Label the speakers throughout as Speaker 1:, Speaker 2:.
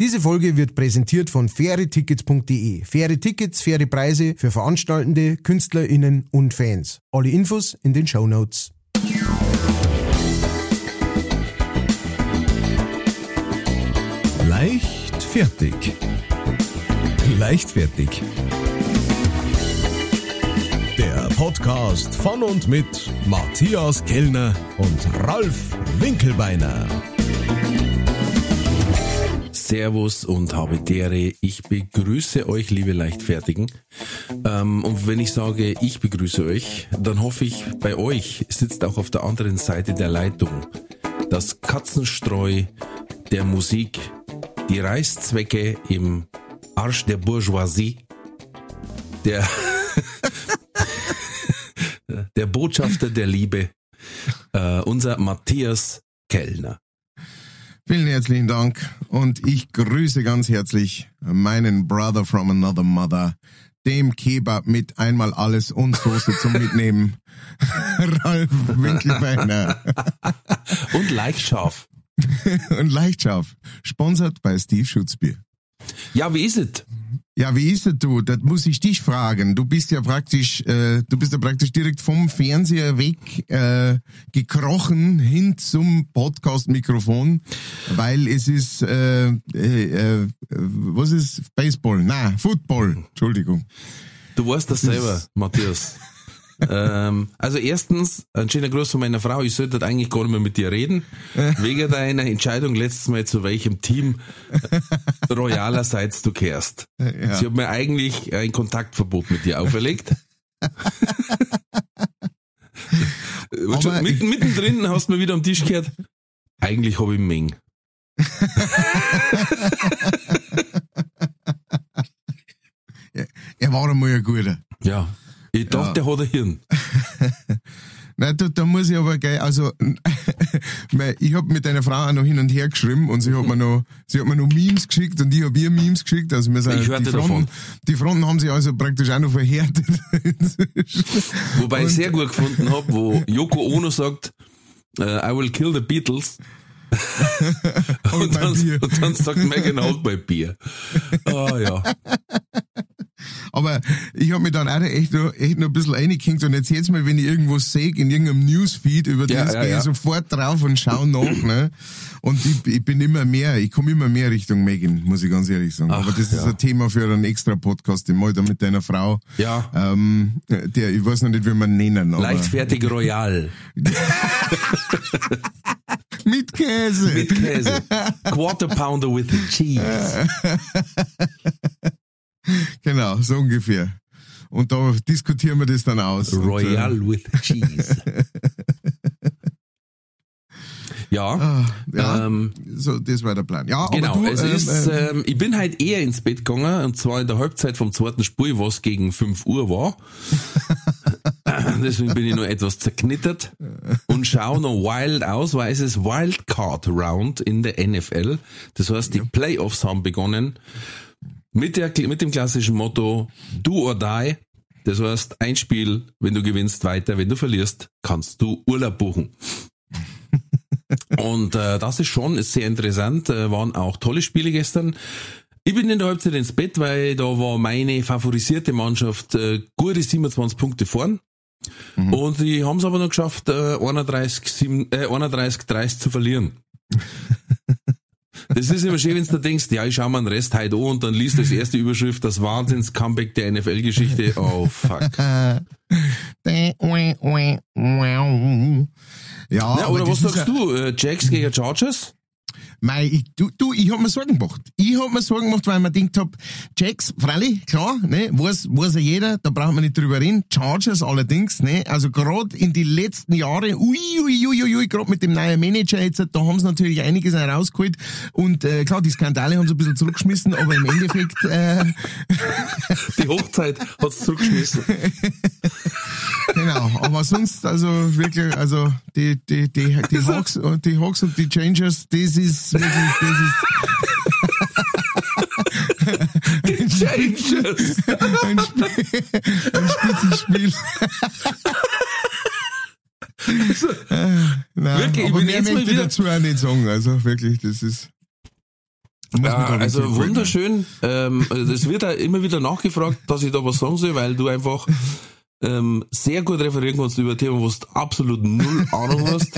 Speaker 1: Diese Folge wird präsentiert von fairetickets.de. Faire Tickets, faire Preise für Veranstaltende, KünstlerInnen und Fans. Alle Infos in den Show Notes.
Speaker 2: Leicht fertig. Der Podcast von und mit Matthias Kellner und Ralf Winkelbeiner.
Speaker 3: Servus und habe dere. Ich begrüße euch, liebe Leichtfertigen. Ähm, und wenn ich sage, ich begrüße euch, dann hoffe ich, bei euch sitzt auch auf der anderen Seite der Leitung das Katzenstreu der Musik, die Reißzwecke im Arsch der Bourgeoisie, der, der Botschafter der Liebe, äh, unser Matthias Kellner.
Speaker 4: Vielen herzlichen Dank und ich grüße ganz herzlich meinen Brother from another mother, dem Kebab mit einmal alles und Soße zum Mitnehmen, Ralf Winkelbeiner.
Speaker 3: und leicht scharf.
Speaker 4: und leicht scharf. Sponsert bei Steve Schutzbier.
Speaker 3: Ja, wie ist es?
Speaker 4: Ja, wie ist es du? Das muss ich dich fragen. Du bist ja praktisch, äh, du bist ja praktisch direkt vom Fernseher weg äh, gekrochen hin zum Podcast-Mikrofon, weil es ist, äh, äh, äh, was ist Baseball? Na, Football. Entschuldigung.
Speaker 3: Du weißt das selber, Matthias. Ähm, also erstens, ein schöner Gruß von meiner Frau. Ich sollte eigentlich gar nicht mehr mit dir reden. Wegen deiner Entscheidung letztes Mal, zu welchem Team royalerseits du kehrst.
Speaker 4: Ja.
Speaker 3: Sie hat mir eigentlich ein Kontaktverbot mit dir auferlegt. Schon mitten, mittendrin hast du mir wieder am Tisch gehört. Eigentlich habe ich Meng.
Speaker 4: Er war einmal ein guter.
Speaker 3: Ja. Ich dachte, der hat ein Hirn.
Speaker 4: Nein, da, da muss ich aber gleich, also ich hab mit deiner Frau auch noch hin und her geschrieben und sie hat mir noch, sie hat mir noch Memes geschickt und ich hab ihr Memes geschickt. Also wir sind
Speaker 3: Ich hörte
Speaker 4: die Fronten,
Speaker 3: davon.
Speaker 4: die Fronten haben sich also praktisch auch noch verhärtet.
Speaker 3: Wobei ich sehr gut gefunden habe, wo Yoko Ono sagt, äh, I will kill the Beatles.
Speaker 4: Und
Speaker 3: und, dann, und dann sagt Megan auch bei Bier. Ah ja.
Speaker 4: Aber ich hab mich dann auch echt noch, echt noch ein bisschen reingehängt und jetzt jetzt mal, wenn ich irgendwo sehe, in irgendeinem Newsfeed über das,
Speaker 3: ja,
Speaker 4: gehe
Speaker 3: ja.
Speaker 4: ich sofort drauf und schau nach, ne? Und ich, ich bin immer mehr, ich komme immer mehr Richtung Megan, muss ich ganz ehrlich sagen.
Speaker 3: Ach,
Speaker 4: Aber das ist ein Thema für einen extra Podcast, den mal da mit deiner Frau.
Speaker 3: Ja.
Speaker 4: Ähm, der, ich weiß noch nicht, wie man nennen.
Speaker 3: Leichtfertig Royal.
Speaker 4: Mit Käse.
Speaker 3: Mit Käse. Quarter Pounder with cheese.
Speaker 4: Genau, so ungefähr. Und da diskutieren wir das dann aus. Und,
Speaker 3: Royal with cheese. Ja.
Speaker 4: äh, ja,
Speaker 3: Ähm,
Speaker 4: so, das war der Plan. Ja,
Speaker 3: Genau,
Speaker 4: aber du,
Speaker 3: es
Speaker 4: ähm,
Speaker 3: ist,
Speaker 4: ähm,
Speaker 3: ähm, ich bin halt eher ins Bett gegangen, und zwar in der Halbzeit vom zweiten Spiel, was gegen 5 Uhr war. Deswegen bin ich nur etwas zerknittert und schaue noch wild aus, weil es ist Wildcard Round in der NFL. Das heißt, die Playoffs haben begonnen mit, der, mit dem klassischen Motto Do or Die. Das heißt, ein Spiel, wenn du gewinnst, weiter, wenn du verlierst, kannst du Urlaub buchen. Und äh, das ist schon ist sehr interessant. Äh, waren auch tolle Spiele gestern. Ich bin in der Halbzeit ins Bett, weil da war meine favorisierte Mannschaft äh, gute 27 Punkte vorn. Und sie haben es aber noch geschafft, äh, 31, 7, äh, 31 30 zu verlieren. Das ist immer schön, wenn du denkst, ja, ich schau mir den Rest heute an und dann liest das erste Überschrift, das Wahnsinns-Comeback der NFL-Geschichte. Oh, fuck.
Speaker 4: Ja,
Speaker 3: Ja, oder was sagst
Speaker 4: ja-
Speaker 3: du? Äh, Jacks gegen Chargers?
Speaker 4: Mei, ich, du, du, ich hab mir Sorgen gemacht. Ich hab mir Sorgen gemacht, weil ich mir gedacht hab, Jacks, freilich, klar, ne, weiß, weiß ja jeder, da braucht man nicht drüber reden. Chargers allerdings, ne, also gerade in die letzten Jahre, ui, ui, ui, ui, ui gerade mit dem neuen Manager jetzt, da haben sie natürlich einiges herausgeholt und äh, klar, die Skandale haben sie ein bisschen zurückgeschmissen, aber im Endeffekt, äh,
Speaker 3: Die Hochzeit hat's zurückgeschmissen.
Speaker 4: Genau, aber sonst, also wirklich, also die, die, die, die Hawks und die Hawks und die Changers, das ist wirklich, das ist
Speaker 3: Changes.
Speaker 4: ein, Spiel, ein Spitzenspiel. Äh, Nein,
Speaker 3: Wirklich, ich
Speaker 4: aber
Speaker 3: bin
Speaker 4: mehr
Speaker 3: jetzt mal
Speaker 4: möchte ich
Speaker 3: wieder-
Speaker 4: dazu auch nicht sagen, also wirklich, das ist,
Speaker 3: Ja, also wunderschön. Ähm, es wird auch immer wieder nachgefragt, dass ich da was sagen soll, weil du einfach ähm, sehr gut referieren kannst über Themen, wo du absolut null Ahnung hast.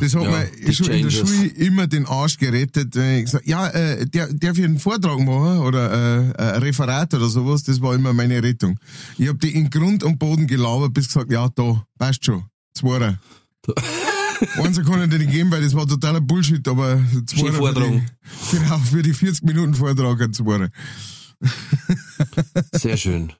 Speaker 4: Das hat
Speaker 3: Ja,
Speaker 4: mir schon in der. Schule immer den Arsch gerettet. wenn ich gesagt, ja, äh, der, darf ich einen Vortrag machen oder äh, ein Referat oder sowas? Das war immer meine Rettung. Ich hab die in Grund und Boden gelabert, bis gesagt, ja, da, passt schon. Zweiter. Eins kann ich dir nicht geben, weil das war totaler Bullshit, aber
Speaker 3: vortragen.
Speaker 4: die, genau, für die 40 Minuten Vortrag ein Zweiter.
Speaker 3: Sehr schön.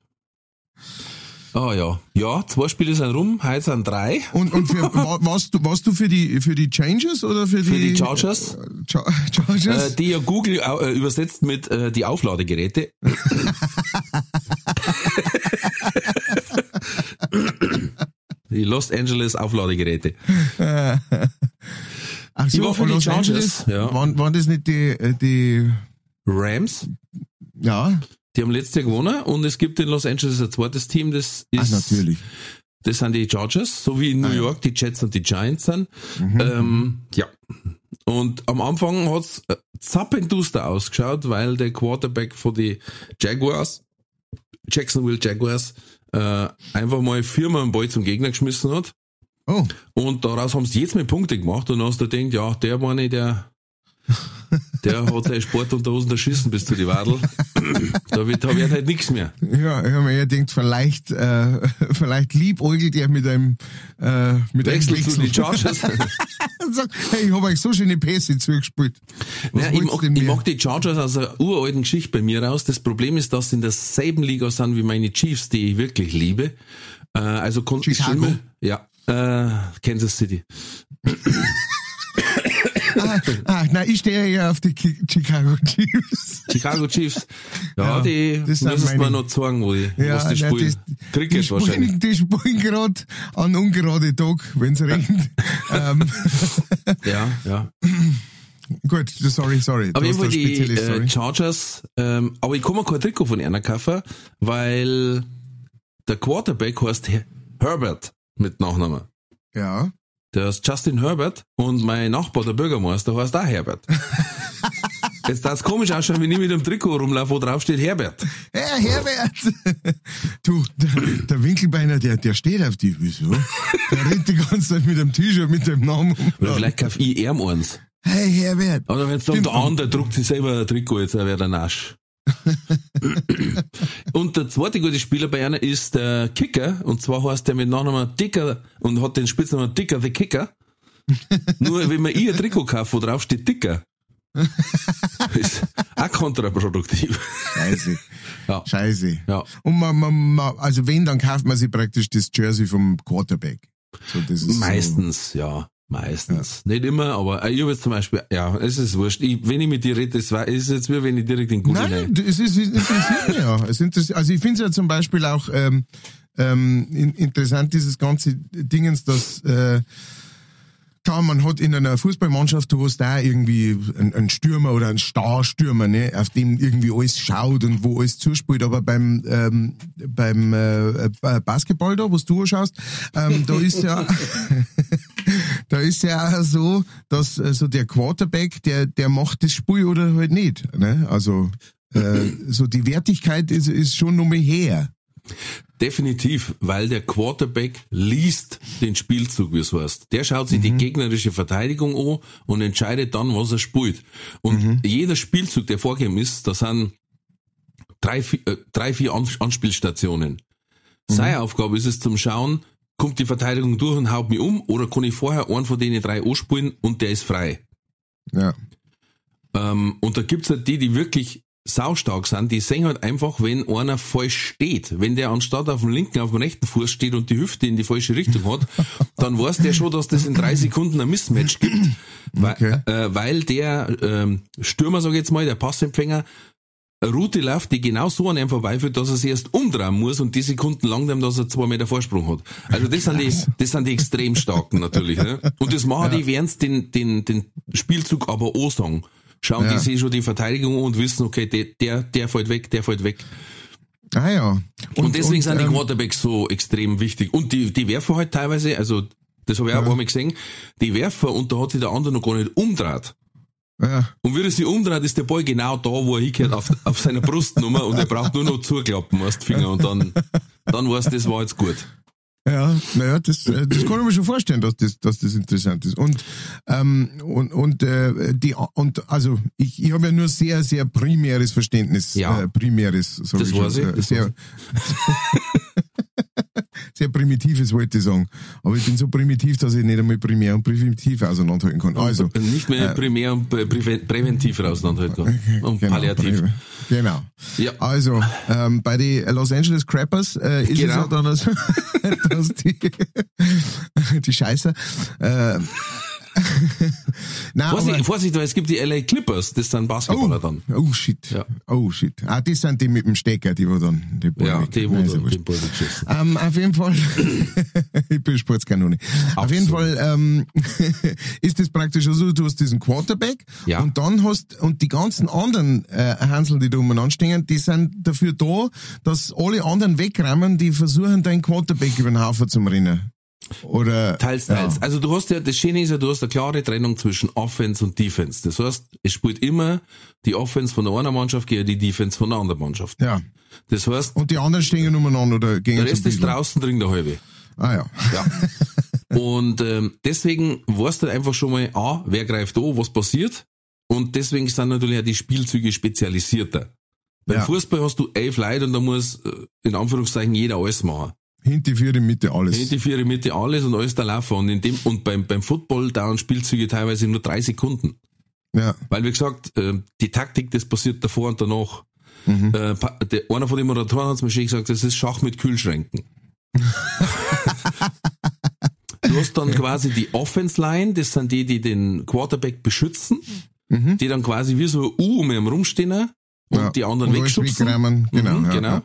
Speaker 3: Ah ja. Ja, zwei Spiele sind rum, heute sind drei.
Speaker 4: Und, und für, wa- warst, du, warst du für die, für die Changes oder für die,
Speaker 3: Für die Chargers.
Speaker 4: Cha Chargers?
Speaker 3: Äh, die ja Google äh, übersetzt mit äh, die Aufladegeräte. die Los Angeles Aufladegeräte.
Speaker 4: Ach
Speaker 3: ich war für die
Speaker 4: Los
Speaker 3: Chargers,
Speaker 4: Angeles,
Speaker 3: ja.
Speaker 4: waren, waren das nicht die, äh, die,
Speaker 3: Rams,
Speaker 4: ja,
Speaker 3: die haben letztes Jahr gewonnen und es gibt in Los Angeles ein zweites Team, das
Speaker 4: ach,
Speaker 3: ist,
Speaker 4: natürlich.
Speaker 3: das sind die Chargers, so wie in New
Speaker 4: Ah, ja.
Speaker 3: York die Jets und die Giants sind.
Speaker 4: Mhm.
Speaker 3: Ähm, ja. Und am Anfang hat's äh, zappenduster ausgeschaut, weil der Quarterback von die Jaguars, Jacksonville Jaguars, äh, einfach mal viermal einen Ball zum Gegner geschmissen hat.
Speaker 4: Oh,
Speaker 3: Und daraus haben sie jetzt mit Punkte gemacht und dann hast du gedacht, ja, der war nicht der, der hat seine Sportunterhosen erschissen bis zu die Wadel. da wird, da wird halt nichts mehr.
Speaker 4: ja, ich habe mir eher gedacht, vielleicht, äh, vielleicht liebäugelt er mit einem, äh, mit
Speaker 3: Wechsel
Speaker 4: einem
Speaker 3: zu den Chargers.
Speaker 4: Hey, ich habe euch so schöne Pässe zugespielt. Was
Speaker 3: Ja, ich, mag, ich mag die Chargers aus einer uralten Geschichte bei mir raus. Das Problem ist, dass sie in derselben Liga sind wie meine Chiefs, die ich wirklich liebe. Äh, also konnten
Speaker 4: Chicago?
Speaker 3: Schlimme, ja, äh, Kansas City.
Speaker 4: ah, ah, nein, ich stehe ja auf die Chicago Chiefs.
Speaker 3: Chicago Chiefs. Ja,
Speaker 4: Ja,
Speaker 3: die
Speaker 4: das
Speaker 3: müssen wir noch zeigen, wo die,
Speaker 4: Ja,
Speaker 3: die
Speaker 4: na,
Speaker 3: spielen.
Speaker 4: das- die
Speaker 3: Cricket wahrscheinlich.
Speaker 4: spielen, die spielen gerade an ungerade Tag, wenn es regnet. ähm,
Speaker 3: Ja, ja.
Speaker 4: gut, sorry, sorry.
Speaker 3: Aber wollte die äh. Chargers, ähm, aber ich kann mir kein Trikot von einer kaufen, weil der Quarterback heißt Her- Herbert mit Nachnamen.
Speaker 4: Ja.
Speaker 3: Der ist Justin Herbert und mein Nachbar, der Bürgermeister, heißt auch Herbert. Jetzt darf's komisch ausschauen, wenn ich mit dem Trikot rumlaufe, wo drauf steht Herbert.
Speaker 4: Herr Herbert! Du, der, der Winkelbeiner, der, der steht auf die. Wieso? Der rennt die ganze Zeit mit dem T-Shirt, mit dem Namen um.
Speaker 3: Oder vielleicht kauf ich ihm eins.
Speaker 4: Hey Herbert!
Speaker 3: Oder wenn dann
Speaker 4: Stimmt.
Speaker 3: der andere druckt sich selber ein Trikot, jetzt wäre der Nasch. Und der zweite gute Spieler bei einer ist der Kicker, und zwar heißt der mit Nachnamen Dicker und hat den Spitznamen Dicker the Kicker. Nur wenn man ihr ein Trikot kauft, wo drauf steht Dicker, ist auch kontraproduktiv.
Speaker 4: Scheiße.
Speaker 3: Ja.
Speaker 4: Scheiße.
Speaker 3: Ja.
Speaker 4: Und man, man, man, also wenn, dann kauft man sich praktisch das Jersey vom Quarterback. So, das ist
Speaker 3: Meistens, ja. Nicht immer, aber äh, ich habe jetzt zum Beispiel, ja, es ist wurscht. Ich, wenn ich mit dir rede, war, es ist jetzt wie wenn ich direkt in. Google
Speaker 4: Nein, es, ist, es interessiert mich ja. Es interessiert, also ich finde es ja zum Beispiel auch ähm, ähm, in, interessant, dieses ganze Dingens, dass äh, klar, man hat in einer Fußballmannschaft, du hast da irgendwie einen, einen Stürmer oder einen Starstürmer, ne, auf dem irgendwie alles schaut und wo alles zuspielt, aber beim ähm, beim äh, äh, Basketball da, was du schaust, ähm, da ist ja da ist ja auch so, dass äh, so der Quarterback, der der macht das Spiel oder halt nicht, ne? Also äh, so die Wertigkeit ist ist schon noch mehr her.
Speaker 3: Definitiv, weil der Quarterback liest den Spielzug, wie es heißt. Der schaut sich die gegnerische Verteidigung an und entscheidet dann, was er spielt. Und jeder Spielzug, der vorgegeben ist, da sind drei, vi- äh, drei vier An Anspielstationen. Seine Aufgabe ist es zum Schauen, kommt die Verteidigung durch und haut mich um oder kann ich vorher einen von denen drei anspielen und der ist frei.
Speaker 4: Ja.
Speaker 3: Ähm, und da gibt's halt die, die wirklich saustark sind, die sehen halt einfach, wenn einer falsch steht. Wenn der anstatt auf dem linken, auf dem rechten Fuß steht und die Hüfte in die falsche Richtung hat, dann weiß der schon, dass das in drei Sekunden ein Mismatch gibt. Weil,
Speaker 4: Okay.
Speaker 3: äh, weil der ähm, Stürmer, sag ich jetzt mal, der Passempfänger, Route läuft, die genau so an ihm vorbeiführt, dass er sich erst umdrehen muss und die Sekunden lang dem, dass er zwei Meter Vorsprung hat. Also das sind die, das sind die extrem starken natürlich. Ne? Und das machen die, während den, den, den Spielzug aber auch sagen. Schauen
Speaker 4: Ja.
Speaker 3: die sich schon die Verteidigung an und wissen, okay, der, der, der fällt weg, der fällt weg.
Speaker 4: Ah ja.
Speaker 3: Und, deswegen sind die
Speaker 4: ähm,
Speaker 3: Quarterbacks so extrem wichtig. Und die, die werfen halt teilweise, also das habe ich auch einmal gesehen, die werfen und da hat sich der andere noch gar nicht umdreht.
Speaker 4: Ja.
Speaker 3: Und wie er sich umdreht, ist der Ball genau da, wo er hingehört, auf, auf seiner Brustnummer und er braucht nur noch zuklappen, weißt, Finger und dann, dann weißt du, das war jetzt gut.
Speaker 4: Ja, naja, das, äh, das kann ich mir schon vorstellen, dass das, dass das interessant ist. Und, ähm, und, und, äh, die, und also ich, ich habe ja nur sehr, sehr primäres Verständnis.
Speaker 3: Ja.
Speaker 4: Äh, primäres, sag
Speaker 3: Das
Speaker 4: ich
Speaker 3: weiß
Speaker 4: schon.
Speaker 3: ich,
Speaker 4: Äh,
Speaker 3: das
Speaker 4: sehr, sehr primitives wollte ich sagen. Aber ich bin so primitiv, dass ich nicht einmal primär und primitiv auseinanderhalten kann. Also,
Speaker 3: Nicht mehr primär und prä- prä- präventiv rauseinanderhalten kann. Und
Speaker 4: Genau,
Speaker 3: palliativ.
Speaker 4: Genau.
Speaker 3: Ja.
Speaker 4: Also, ähm, bei den Los Angeles Crappers äh, ist es
Speaker 3: Genau.
Speaker 4: ja dann so, dass die, die Scheiße. Äh, Nein,
Speaker 3: Vorsicht, Vorsicht, weil es gibt die LA Clippers, das sind Basketballer
Speaker 4: oh,
Speaker 3: dann.
Speaker 4: oh shit.
Speaker 3: Ja.
Speaker 4: Oh shit. Ah, das sind die mit dem Stecker, die wo dann die Ball
Speaker 3: Ja, die, wo
Speaker 4: Nein,
Speaker 3: dann den Ball.
Speaker 4: Ähm, auf jeden Fall, ich bin Sportskanone. Auf jeden Fall ähm, ist das praktisch so, du hast diesen Quarterback
Speaker 3: Ja.
Speaker 4: und dann hast, und die ganzen anderen äh, Hansel, die da umeinander stehen, die sind dafür da, dass alle anderen wegrammen, die versuchen, deinen Quarterback über den Haufen zu rennen. Oder,
Speaker 3: Teils, teils. Also du hast ja, das Schöne ist ja, du hast eine klare Trennung zwischen Offense und Defense. Das heißt, es spielt immer die Offense von der einen Mannschaft gegen die Defense von der anderen Mannschaft.
Speaker 4: Ja.
Speaker 3: Das heißt,
Speaker 4: Und die anderen stehen umeinander oder gegen
Speaker 3: der Rest ist draußen drin der halbe.
Speaker 4: Ah ja.
Speaker 3: Ja. Und ähm, deswegen weißt du einfach schon mal, A, wer greift an, was passiert. Und deswegen sind natürlich auch die Spielzüge spezialisierter. Beim
Speaker 4: Ja.
Speaker 3: Fußball hast du elf Leute und da muss äh, in Anführungszeichen jeder alles machen.
Speaker 4: Hinter vier in Mitte alles.
Speaker 3: In die vier Mitte alles und alles da laufen. Und in dem, und beim, beim Football dauern Spielzüge teilweise nur drei Sekunden.
Speaker 4: Ja.
Speaker 3: Weil, wie gesagt, äh, die Taktik, das passiert davor und danach.
Speaker 4: Mhm.
Speaker 3: Äh, der, einer von den Moderatoren hat es mir schon gesagt, das ist Schach mit Kühlschränken. du hast dann quasi die Offense Line, das sind die, die den Quarterback beschützen,
Speaker 4: Mhm.
Speaker 3: die dann quasi wie so ein U um ihn rumstehen und
Speaker 4: ja.
Speaker 3: die anderen
Speaker 4: Und
Speaker 3: wegschubsen.
Speaker 4: Genau.
Speaker 3: Mhm,
Speaker 4: ja,
Speaker 3: genau.
Speaker 4: Ja.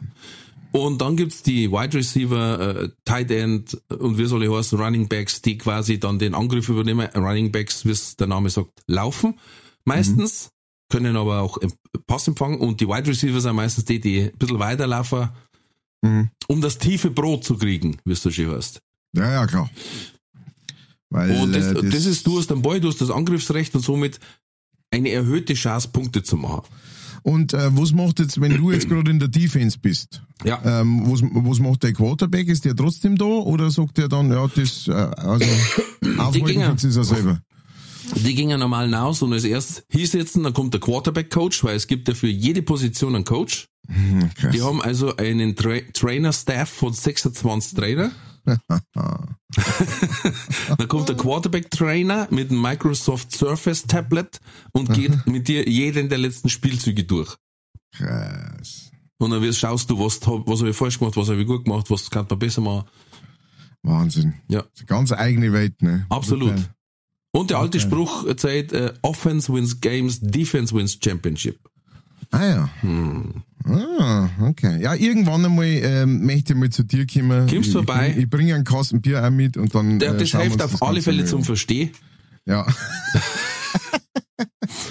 Speaker 3: Und dann gibt's die Wide Receiver, äh, Tight End und wie soll ich heißen, Running Backs, die quasi dann den Angriff übernehmen. Running Backs, wie es der Name sagt, laufen meistens, können aber auch Pass empfangen und die Wide Receiver sind meistens die, die ein bisschen weiterlaufen,
Speaker 4: Mhm.
Speaker 3: um das tiefe Brot zu kriegen, wie es so schön heißt.
Speaker 4: Ja, ja, klar. Weil,
Speaker 3: Und das,
Speaker 4: äh,
Speaker 3: das ist, du hast den Ball, du hast das Angriffsrecht und somit eine erhöhte Chance, Punkte zu machen.
Speaker 4: Und äh, was macht jetzt, wenn du jetzt gerade in der Defense bist?
Speaker 3: Ja.
Speaker 4: Ähm, was, was macht der Quarterback? Ist der trotzdem da oder sagt der dann, ja, das, äh, also aufhalten es ja selber?
Speaker 3: Die gingen normal hinaus und als erst hinsetzen, dann kommt der Quarterback-Coach, weil es gibt ja für jede Position einen Coach.
Speaker 4: Hm, krass.
Speaker 3: Die haben also einen Tra Trainer-Staff von 26 Trainer. dann kommt der Quarterback-Trainer mit einem Microsoft Surface Tablet und geht mit dir jeden der letzten Spielzüge durch.
Speaker 4: Krass.
Speaker 3: Und dann schaust du, was, was habe ich falsch gemacht, was habe ich gut gemacht, was kann man besser machen.
Speaker 4: Wahnsinn.
Speaker 3: Ja.
Speaker 4: Ganz eigene Welt, ne?
Speaker 3: Absolut.
Speaker 4: Okay.
Speaker 3: Und der alte
Speaker 4: Okay.
Speaker 3: Spruch sagt, äh, Offense wins Games, Defense wins Championship.
Speaker 4: Ah ja.
Speaker 3: Hm.
Speaker 4: Ah, okay. Ja, irgendwann einmal ähm, möchte ich mal zu dir kommen.
Speaker 3: Kommst
Speaker 4: ich,
Speaker 3: vorbei?
Speaker 4: Ich, ich bringe einen Kasten Bier auch mit und dann.
Speaker 3: Der,
Speaker 4: äh,
Speaker 3: das
Speaker 4: wir
Speaker 3: hilft auf
Speaker 4: das
Speaker 3: alle Fälle zum. Verstehen.
Speaker 4: Ja.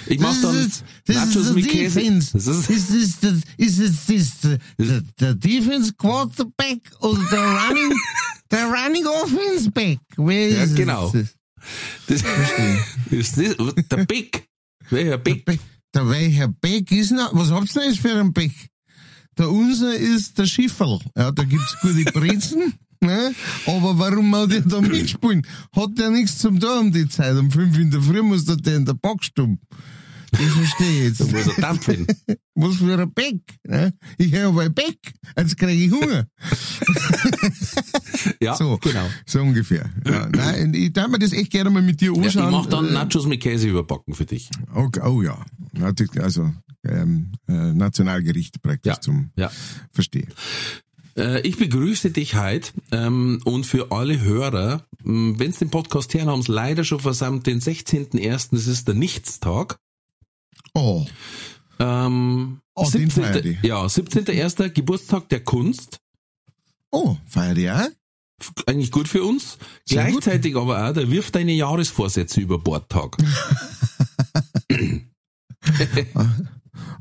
Speaker 3: Ich mach dann Nachos mit Käse. Das ist,
Speaker 5: Ist es der, ist ist der, der, der Defense Quarterback oder der Running, der Running Offense Back? Wer
Speaker 3: Ja,
Speaker 5: ist
Speaker 3: genau. das, ist das, der Big. Welcher Big?
Speaker 5: Der welcher Beck ist noch? Was habt ihr denn für einen Beck?
Speaker 4: Der unser ist der Schifferl. Ja, da gibt's gute Brezen. Ne? Aber warum muss der da mitspielen? Hat der nichts zum tun um die Zeit. Um fünf in der Früh muss der in der Backstube. Verstehe ich
Speaker 3: Da
Speaker 4: jetzt.
Speaker 3: muss er dampfen.
Speaker 4: Was für ein Beck. Ne? Ich habe ein Beck. Jetzt kriege ich Hunger.
Speaker 3: Ja,
Speaker 4: So,
Speaker 3: genau.
Speaker 4: so ungefähr. Ja, nein, ich darf mir das echt gerne mal mit dir
Speaker 3: Ja, ich
Speaker 4: anschauen.
Speaker 3: mach dann
Speaker 4: Äh,
Speaker 3: Nachos mit Käse überbacken für dich.
Speaker 4: Okay, oh ja, natürlich, also ähm, äh, Nationalgericht praktisch
Speaker 3: Ja.
Speaker 4: zum
Speaker 3: Ja.
Speaker 4: Verstehen.
Speaker 3: Äh, ich begrüße dich heute ähm, und für alle Hörer, wenn Sie den Podcast hören, haben es leider schon versammelt, den 16.01., das ist der Nichtstag.
Speaker 4: Oh,
Speaker 3: Ähm,
Speaker 4: Oh, den
Speaker 3: 17.
Speaker 4: feiern die.
Speaker 3: Ja, 17.01. Geburtstag der Kunst.
Speaker 4: oh, feiert auch?
Speaker 3: Eigentlich gut für uns.
Speaker 4: Sehr
Speaker 3: Gleichzeitig aber auch, der wirft deine Jahresvorsätze über Bord Tag.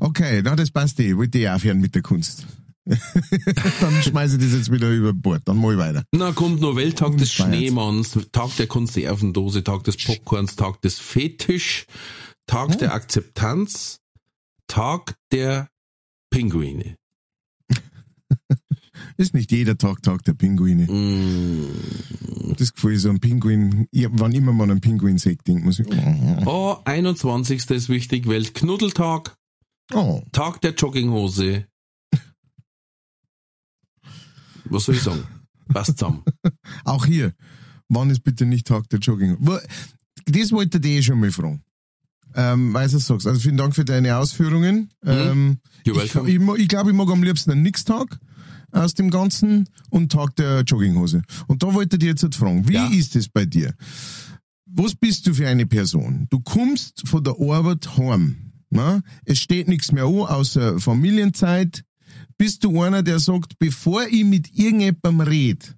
Speaker 4: Okay, na das passt eh. Wollte ich aufhören mit der Kunst. dann schmeiße ich das jetzt wieder über Bord, dann mal weiter.
Speaker 3: Na, kommt noch Welttag des
Speaker 4: Feiert.
Speaker 3: Schneemanns, Tag der Konservendose, Tag des Popcorns, Tag des Fetisch, Tag der Akzeptanz, Tag der Pinguine.
Speaker 4: Ist nicht jeder Tag Tag der Pinguine.
Speaker 3: Mm.
Speaker 4: Das Gefühl, so ein Pinguin, wann immer man einen Pinguin sieht, denkt man sich, oh,
Speaker 3: Oh, 21. ist wichtig, Weltknuddeltag,
Speaker 4: oh.
Speaker 3: Tag der Jogginghose. Was soll ich sagen? Passt zusammen.
Speaker 4: Auch hier, wann ist bitte nicht Tag der Jogging? Wo- Das wollte ich eh schon mal fragen. Ähm, es sagst. Also vielen Dank für deine Ausführungen. Ähm,
Speaker 3: You're
Speaker 4: ich
Speaker 3: welcome.
Speaker 4: ich, mo- ich glaube, ich mag am liebsten einen Nix-Tag aus dem Ganzen und Tag der Jogginghose. Und da wollte ich dich jetzt halt fragen, wie
Speaker 3: Ja.
Speaker 4: ist es bei dir? Was bist du für eine Person? Du kommst von der Arbeit heim. Na? Es steht nichts mehr an, außer Familienzeit. Bist du einer, der sagt, bevor ich mit irgendjemandem red,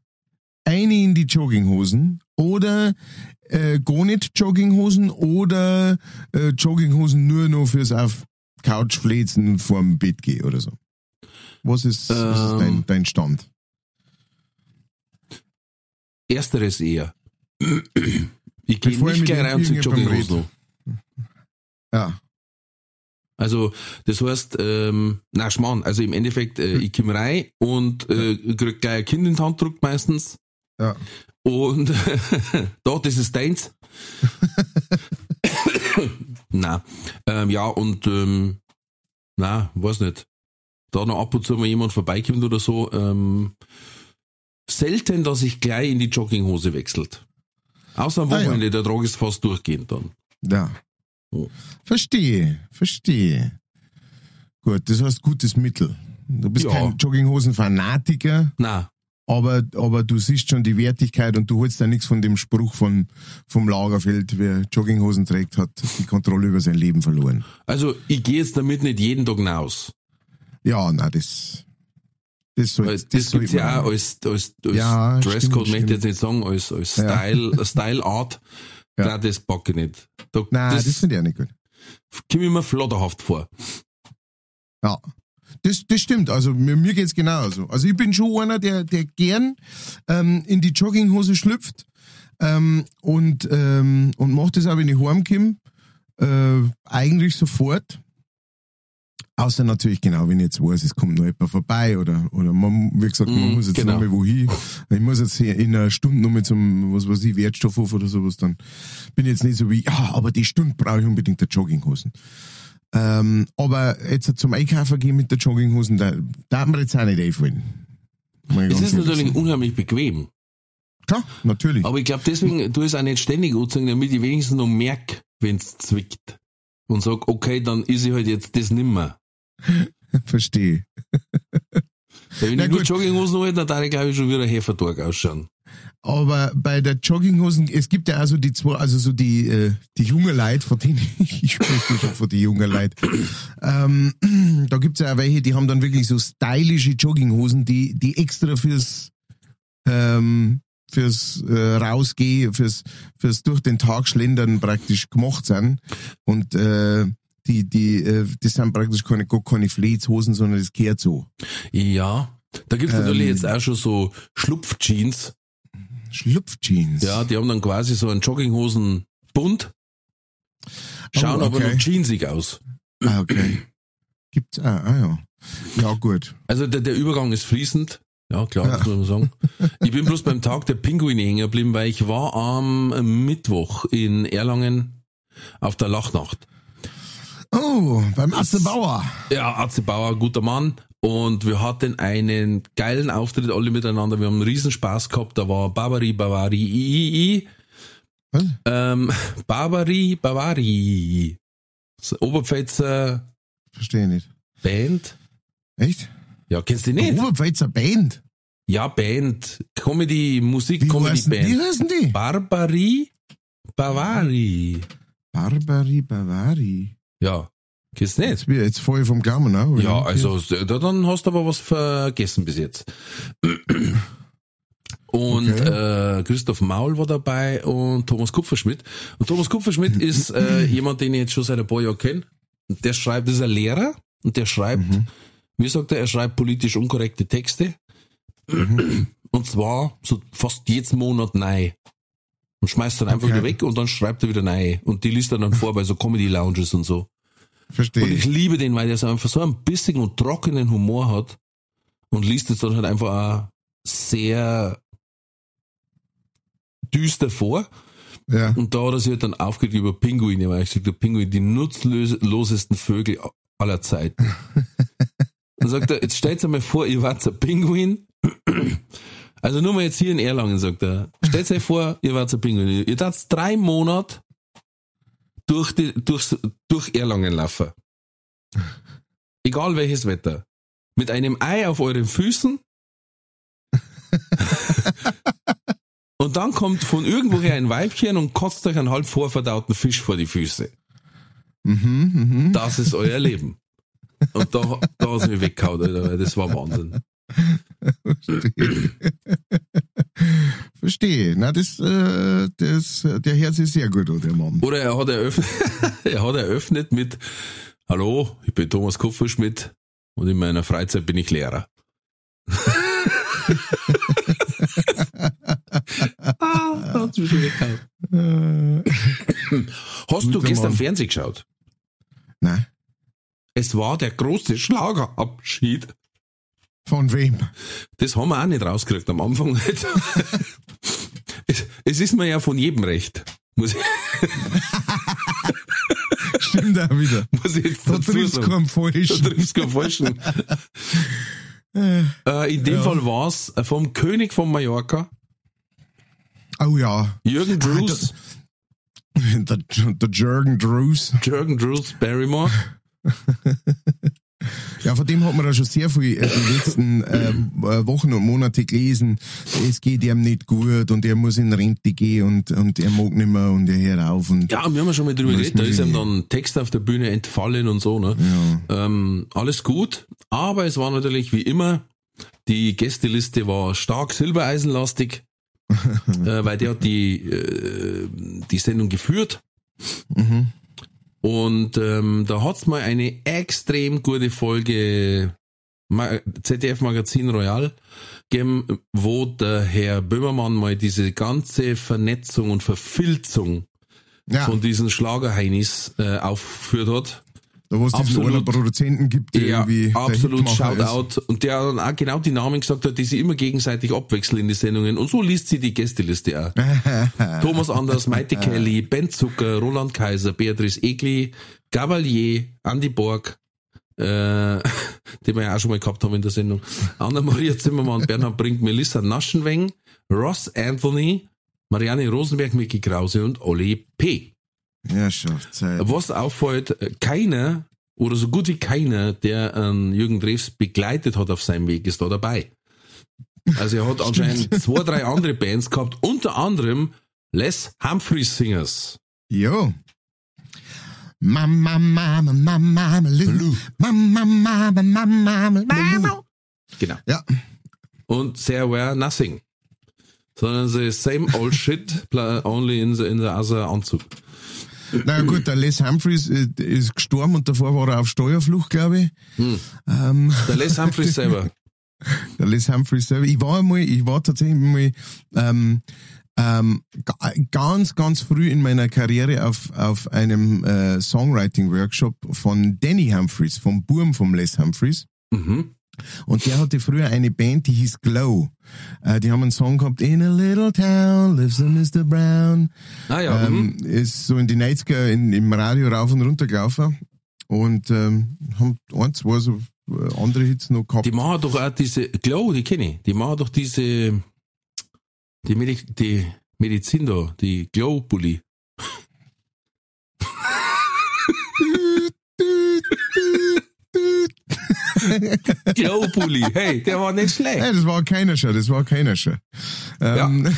Speaker 4: eine in die Jogginghosen oder äh, gar nicht Jogginghosen oder äh, Jogginghosen nur noch fürs auf Couch fläzen vorm Bett gehen oder so. Was ist, was ist
Speaker 3: Ähm.
Speaker 4: dein, dein Stand?
Speaker 3: Ersteres eher. Ich gehe nicht gleich rein zu Jogginghosen.
Speaker 4: Ja.
Speaker 3: Also, das heißt, ähm, na Schmarrn, also im Endeffekt, äh, ich komme rein und äh, krieg gleich ein Kind in die Hand drückt meistens.
Speaker 4: Ja.
Speaker 3: Und das ist deins. na, ähm, ja, und ähm, na, weiß nicht. Da noch ab und zu mal jemand vorbeikommt oder so. Ähm, selten, dass ich gleich in die Jogginghose wechselt. Außer am
Speaker 4: Ah, ja.
Speaker 3: Wochenende, der Trag ist fast durchgehend dann.
Speaker 4: Ja.
Speaker 3: Oh.
Speaker 4: Verstehe, verstehe. Gut, das heißt gutes Mittel. Du bist
Speaker 3: Ja.
Speaker 4: kein Jogginghosen-Fanatiker,
Speaker 3: Na,
Speaker 4: aber, aber du siehst schon die Wertigkeit und du holst da nichts von dem Spruch von, vom Lagerfeld, wer Jogginghosen trägt, hat die Kontrolle über sein Leben verloren.
Speaker 3: also ich gehe jetzt damit nicht jeden Tag hinaus.
Speaker 4: Ja, na das, das soll,
Speaker 3: Das,
Speaker 4: soll
Speaker 3: gibt's ja auch als, als, als
Speaker 4: Ja,
Speaker 3: Dresscode,
Speaker 4: stimmt,
Speaker 3: möchte ich jetzt nicht sagen, als, als
Speaker 4: Ja.
Speaker 3: Style, Style Art.
Speaker 4: Ja.
Speaker 3: Nein, das packe ich nicht. Da,
Speaker 4: Nein, das,
Speaker 3: das
Speaker 4: finde ich auch nicht gut.
Speaker 3: komme ich mir flotterhaft vor.
Speaker 4: Ja. Das, das stimmt, also mir, mir geht's genauso. Also ich bin schon einer, der, der gern ähm, in die Jogginghose schlüpft ähm, und, ähm, und macht das auch, wenn ich heimkomme, äh, eigentlich sofort. Außer natürlich genau, wenn ich jetzt weiß, es kommt noch jemand vorbei oder, oder man, wie gesagt, man
Speaker 3: Mm,
Speaker 4: muss jetzt
Speaker 3: genau.
Speaker 4: noch mal wohin. Ich muss jetzt hier in einer Stunde noch mal zum, was weiß ich, Wertstoffhof oder sowas, dann bin ich jetzt nicht so wie, ja, aber die Stunde brauche ich unbedingt der Jogginghosen. Ähm, aber jetzt zum Einkaufen gehen mit der Jogginghosen, da darf mir jetzt auch nicht einfallen.
Speaker 3: Es ist natürlich
Speaker 4: sagen.
Speaker 3: unheimlich bequem.
Speaker 4: Klar, natürlich.
Speaker 3: Aber ich glaube, deswegen tu es auch nicht ständig anziehen, damit ich wenigstens noch merke, wenn's zwickt. Und sag, okay, dann ist ich halt jetzt das nimmer.
Speaker 4: Verstehe.
Speaker 3: Wenn
Speaker 4: Na
Speaker 3: ich nur
Speaker 4: gut.
Speaker 3: Jogginghosen halte, dann darf ich glaube ich schon wieder ein Hefertag ausschauen.
Speaker 4: Aber bei der Jogginghosen, es gibt ja also die zwei, also so die, äh, die junge Leute, von denen ich spreche schon von die jungen Leute. Ähm, da gibt's ja auch welche, die haben dann wirklich so stylische Jogginghosen, die, die extra fürs, ähm, fürs äh, Rausgehen, fürs, fürs durch den Tag schlendern praktisch gemacht sind. Und äh, die, die, äh, das sind praktisch keine, gar keine Fleetshosen, sondern das gehört so.
Speaker 3: Ja. Da gibt's natürlich
Speaker 4: Ähm.
Speaker 3: jetzt auch schon so Schlupfjeans.
Speaker 4: Schlupfjeans.
Speaker 3: Ja, die haben dann quasi so einen Jogginghosen-Bund. Schauen
Speaker 4: Oh,
Speaker 3: aber
Speaker 4: okay.
Speaker 3: noch jeansig aus.
Speaker 4: Ah, okay. Gibt's, ah, ah ja. Ja, gut.
Speaker 3: Also der, der Übergang ist fließend. Ja, klar,
Speaker 4: Ja.
Speaker 3: das muss man sagen. Ich bin bloß beim Tag der Pinguine hängen geblieben, weil ich war am Mittwoch in Erlangen auf der Lachnacht.
Speaker 4: Oh, beim Atze Bauer.
Speaker 3: Ja, Atze Bauer, guter Mann. Und wir hatten einen geilen Auftritt alle miteinander. Wir haben einen Riesenspaß gehabt. Da war Barbari, Bavari, I, I, I.
Speaker 4: Was?
Speaker 3: Ähm, Barbari, Bavari. Oberpfälzer
Speaker 4: Verstehe nicht.
Speaker 3: Band.
Speaker 4: Echt?
Speaker 3: Ja, kennst du die nicht?
Speaker 4: Oberpfälzer Band.
Speaker 3: Ja, Band. Comedy, Musik,
Speaker 4: Wie
Speaker 3: Comedy
Speaker 4: heißen, wie
Speaker 3: Band.
Speaker 4: heißen die?
Speaker 3: Barbari, Bavari.
Speaker 4: Barbari Bavari.
Speaker 3: Ja, du nicht?
Speaker 4: Jetzt, jetzt voll vom Glauben, ne?
Speaker 3: Ja, also da, dann hast du aber was vergessen bis jetzt. Und
Speaker 4: Okay.
Speaker 3: äh, Christoph Maul war dabei und Thomas Kupferschmidt. Und Thomas Kupferschmidt ist äh, jemand, den ich jetzt schon seit ein paar Jahren kenne. Der schreibt, das ist ein Lehrer und der schreibt,
Speaker 4: Mhm.
Speaker 3: wie sagt er, er schreibt politisch unkorrekte Texte.
Speaker 4: Mhm.
Speaker 3: Und zwar so fast jeden Monat neu. Und schmeißt dann einfach
Speaker 4: Okay.
Speaker 3: wieder weg und dann schreibt er wieder nein. Und die liest er dann vor bei so Comedy-Lounges und so.
Speaker 4: Verstehe.
Speaker 3: Und ich liebe den, weil der so einfach so einen bissigen und trockenen Humor hat und liest es dann halt einfach auch sehr düster vor.
Speaker 4: Ja.
Speaker 3: Und da hat er sich halt dann aufgeregt über Pinguine, weil ich gesagt habe, Pinguine, die nutzlosesten Vögel aller Zeiten. Dann sagt er, jetzt stellt euch mal vor, ihr wart ein Pinguin. Also nur mal jetzt hier in Erlangen, sagt er. Stellt euch vor, ihr wart ein Pinguin. Ihr tat drei Monate durch, die, durch, durch Erlangen laufen. Egal welches Wetter. Mit einem Ei auf euren Füßen. und dann kommt von irgendwoher ein Weibchen und kotzt euch einen halb vorverdauten Fisch vor die Füße.
Speaker 4: Mhm, mhm.
Speaker 3: Das ist euer Leben. Und da, da hat es mich weggehauen, Alter, weil das war Wahnsinn.
Speaker 4: Verstehe. Na, das, äh, das, der Herz ist sehr gut, oder, der Mann.
Speaker 3: Oder er hat eröffnet, er hat eröffnet mit, hallo, ich bin Thomas Kupferschmidt und in meiner Freizeit bin ich Lehrer. ah, da hat's mich schon weggehauen. Hast du gestern
Speaker 4: Mann.
Speaker 3: Fernsehen geschaut?
Speaker 4: nein.
Speaker 3: Es war der große Schlagerabschied.
Speaker 4: Von wem?
Speaker 3: Das haben wir auch nicht rausgekriegt am Anfang es, es ist mir ja von jedem recht. Muss ich,
Speaker 4: Stimmt auch wieder.
Speaker 3: muss ich jetzt
Speaker 4: Da triffst du keinen
Speaker 3: Da
Speaker 4: Falschen.
Speaker 3: triffst du keinen Falschen. äh, in dem
Speaker 4: Ja.
Speaker 3: Fall war's vom König von Mallorca,
Speaker 4: Oh ja.
Speaker 3: Jürgen
Speaker 4: Ah,
Speaker 3: Drews,
Speaker 4: Der, der Jürgen Drews.
Speaker 3: Jürgen Drews Barrymore.
Speaker 4: Ja, von dem hat man ja schon sehr viel äh, die letzten äh, Wochen und Monate gelesen. Es geht ihm nicht gut und er muss in Rente gehen und, und er mag nicht mehr und er hört auf. Und,
Speaker 3: Ja, wir haben ja schon mal drüber geredet, da ist ihm dann Text auf der Bühne entfallen und so, ne?
Speaker 4: ja.
Speaker 3: Ähm, alles gut, aber es war natürlich wie immer, die Gästeliste war stark silbereisenlastig, äh, weil der hat die, äh, die Sendung geführt.
Speaker 4: Mhm.
Speaker 3: Und ähm, da hat's mal eine extrem gute Folge ZDF Magazin Royal gegeben, wo der Herr Böhmermann mal diese ganze Vernetzung und Verfilzung
Speaker 4: ja,
Speaker 3: von diesen Schlagerheinis äh, aufgeführt hat.
Speaker 4: Da wo es diesen
Speaker 3: absolut-
Speaker 4: einen Produzenten gibt, der
Speaker 3: Ja,
Speaker 4: irgendwie
Speaker 3: absolut
Speaker 4: ist.
Speaker 3: Shoutout. Und der dann auch genau die Namen gesagt hat, die sie immer gegenseitig abwechseln in die Sendungen. Und so liest sie die Gästeliste auch. Thomas Anders, Maite Kelly, Ben Zucker, Roland Kaiser, Beatrice Egli, Gavalier, Andy Borg, äh, die wir ja auch schon mal gehabt haben in der Sendung, Anna-Maria Zimmermann, Bernhard Brink, Melissa Naschenweng, Ross Anthony, Marianne Rosenberg, Micky Krause und Olli P.
Speaker 4: Ja, schon, Zeit.
Speaker 3: Was auffällt, keiner oder so gut wie keiner, der ähm, Jürgen Drews begleitet hat auf seinem Weg, ist da dabei. Also er hat anscheinend zwei, drei andere Bands gehabt, unter anderem Les Humphreys Singers.
Speaker 4: Jo. Mama, Mama, Mama, Mama, Lulu. Mama, Mama, Mama, Mama.
Speaker 3: Genau.
Speaker 4: Ja.
Speaker 3: Und There Were Nothing. Sondern the same old shit, only in the, in the other Anzug.
Speaker 4: Na gut, der Les Humphreys äh, ist gestorben und davor war er auf Steuerflucht, glaube ich.
Speaker 3: Hm.
Speaker 4: Ähm,
Speaker 3: Der Les Humphreys selber.
Speaker 4: der Les Humphreys selber. Ich war einmal, ich war tatsächlich mal ähm, ähm, ga- ganz, ganz früh in meiner Karriere auf, auf einem äh, Songwriting-Workshop von Danny Humphreys, vom Burm vom Les Humphreys.
Speaker 3: Mhm.
Speaker 4: Und der hatte früher eine Band, die hieß Glow. Äh, die haben einen Song gehabt, In a little town lives a Mr. Brown.
Speaker 3: Ah ja, mhm.
Speaker 4: ähm, ist so in die 90er in, im Radio rauf und runter gelaufen. Und ähm, haben ein, zwei so äh, andere Hits noch gehabt.
Speaker 3: Die machen doch auch diese, Glow, die kenne ich, die machen doch diese, die, Medi die Medizin da, die Glow-Bully. Glow-Bully, hey, der war nicht schlecht.
Speaker 4: Nein, das war keiner schon, das war keiner schon. Ähm,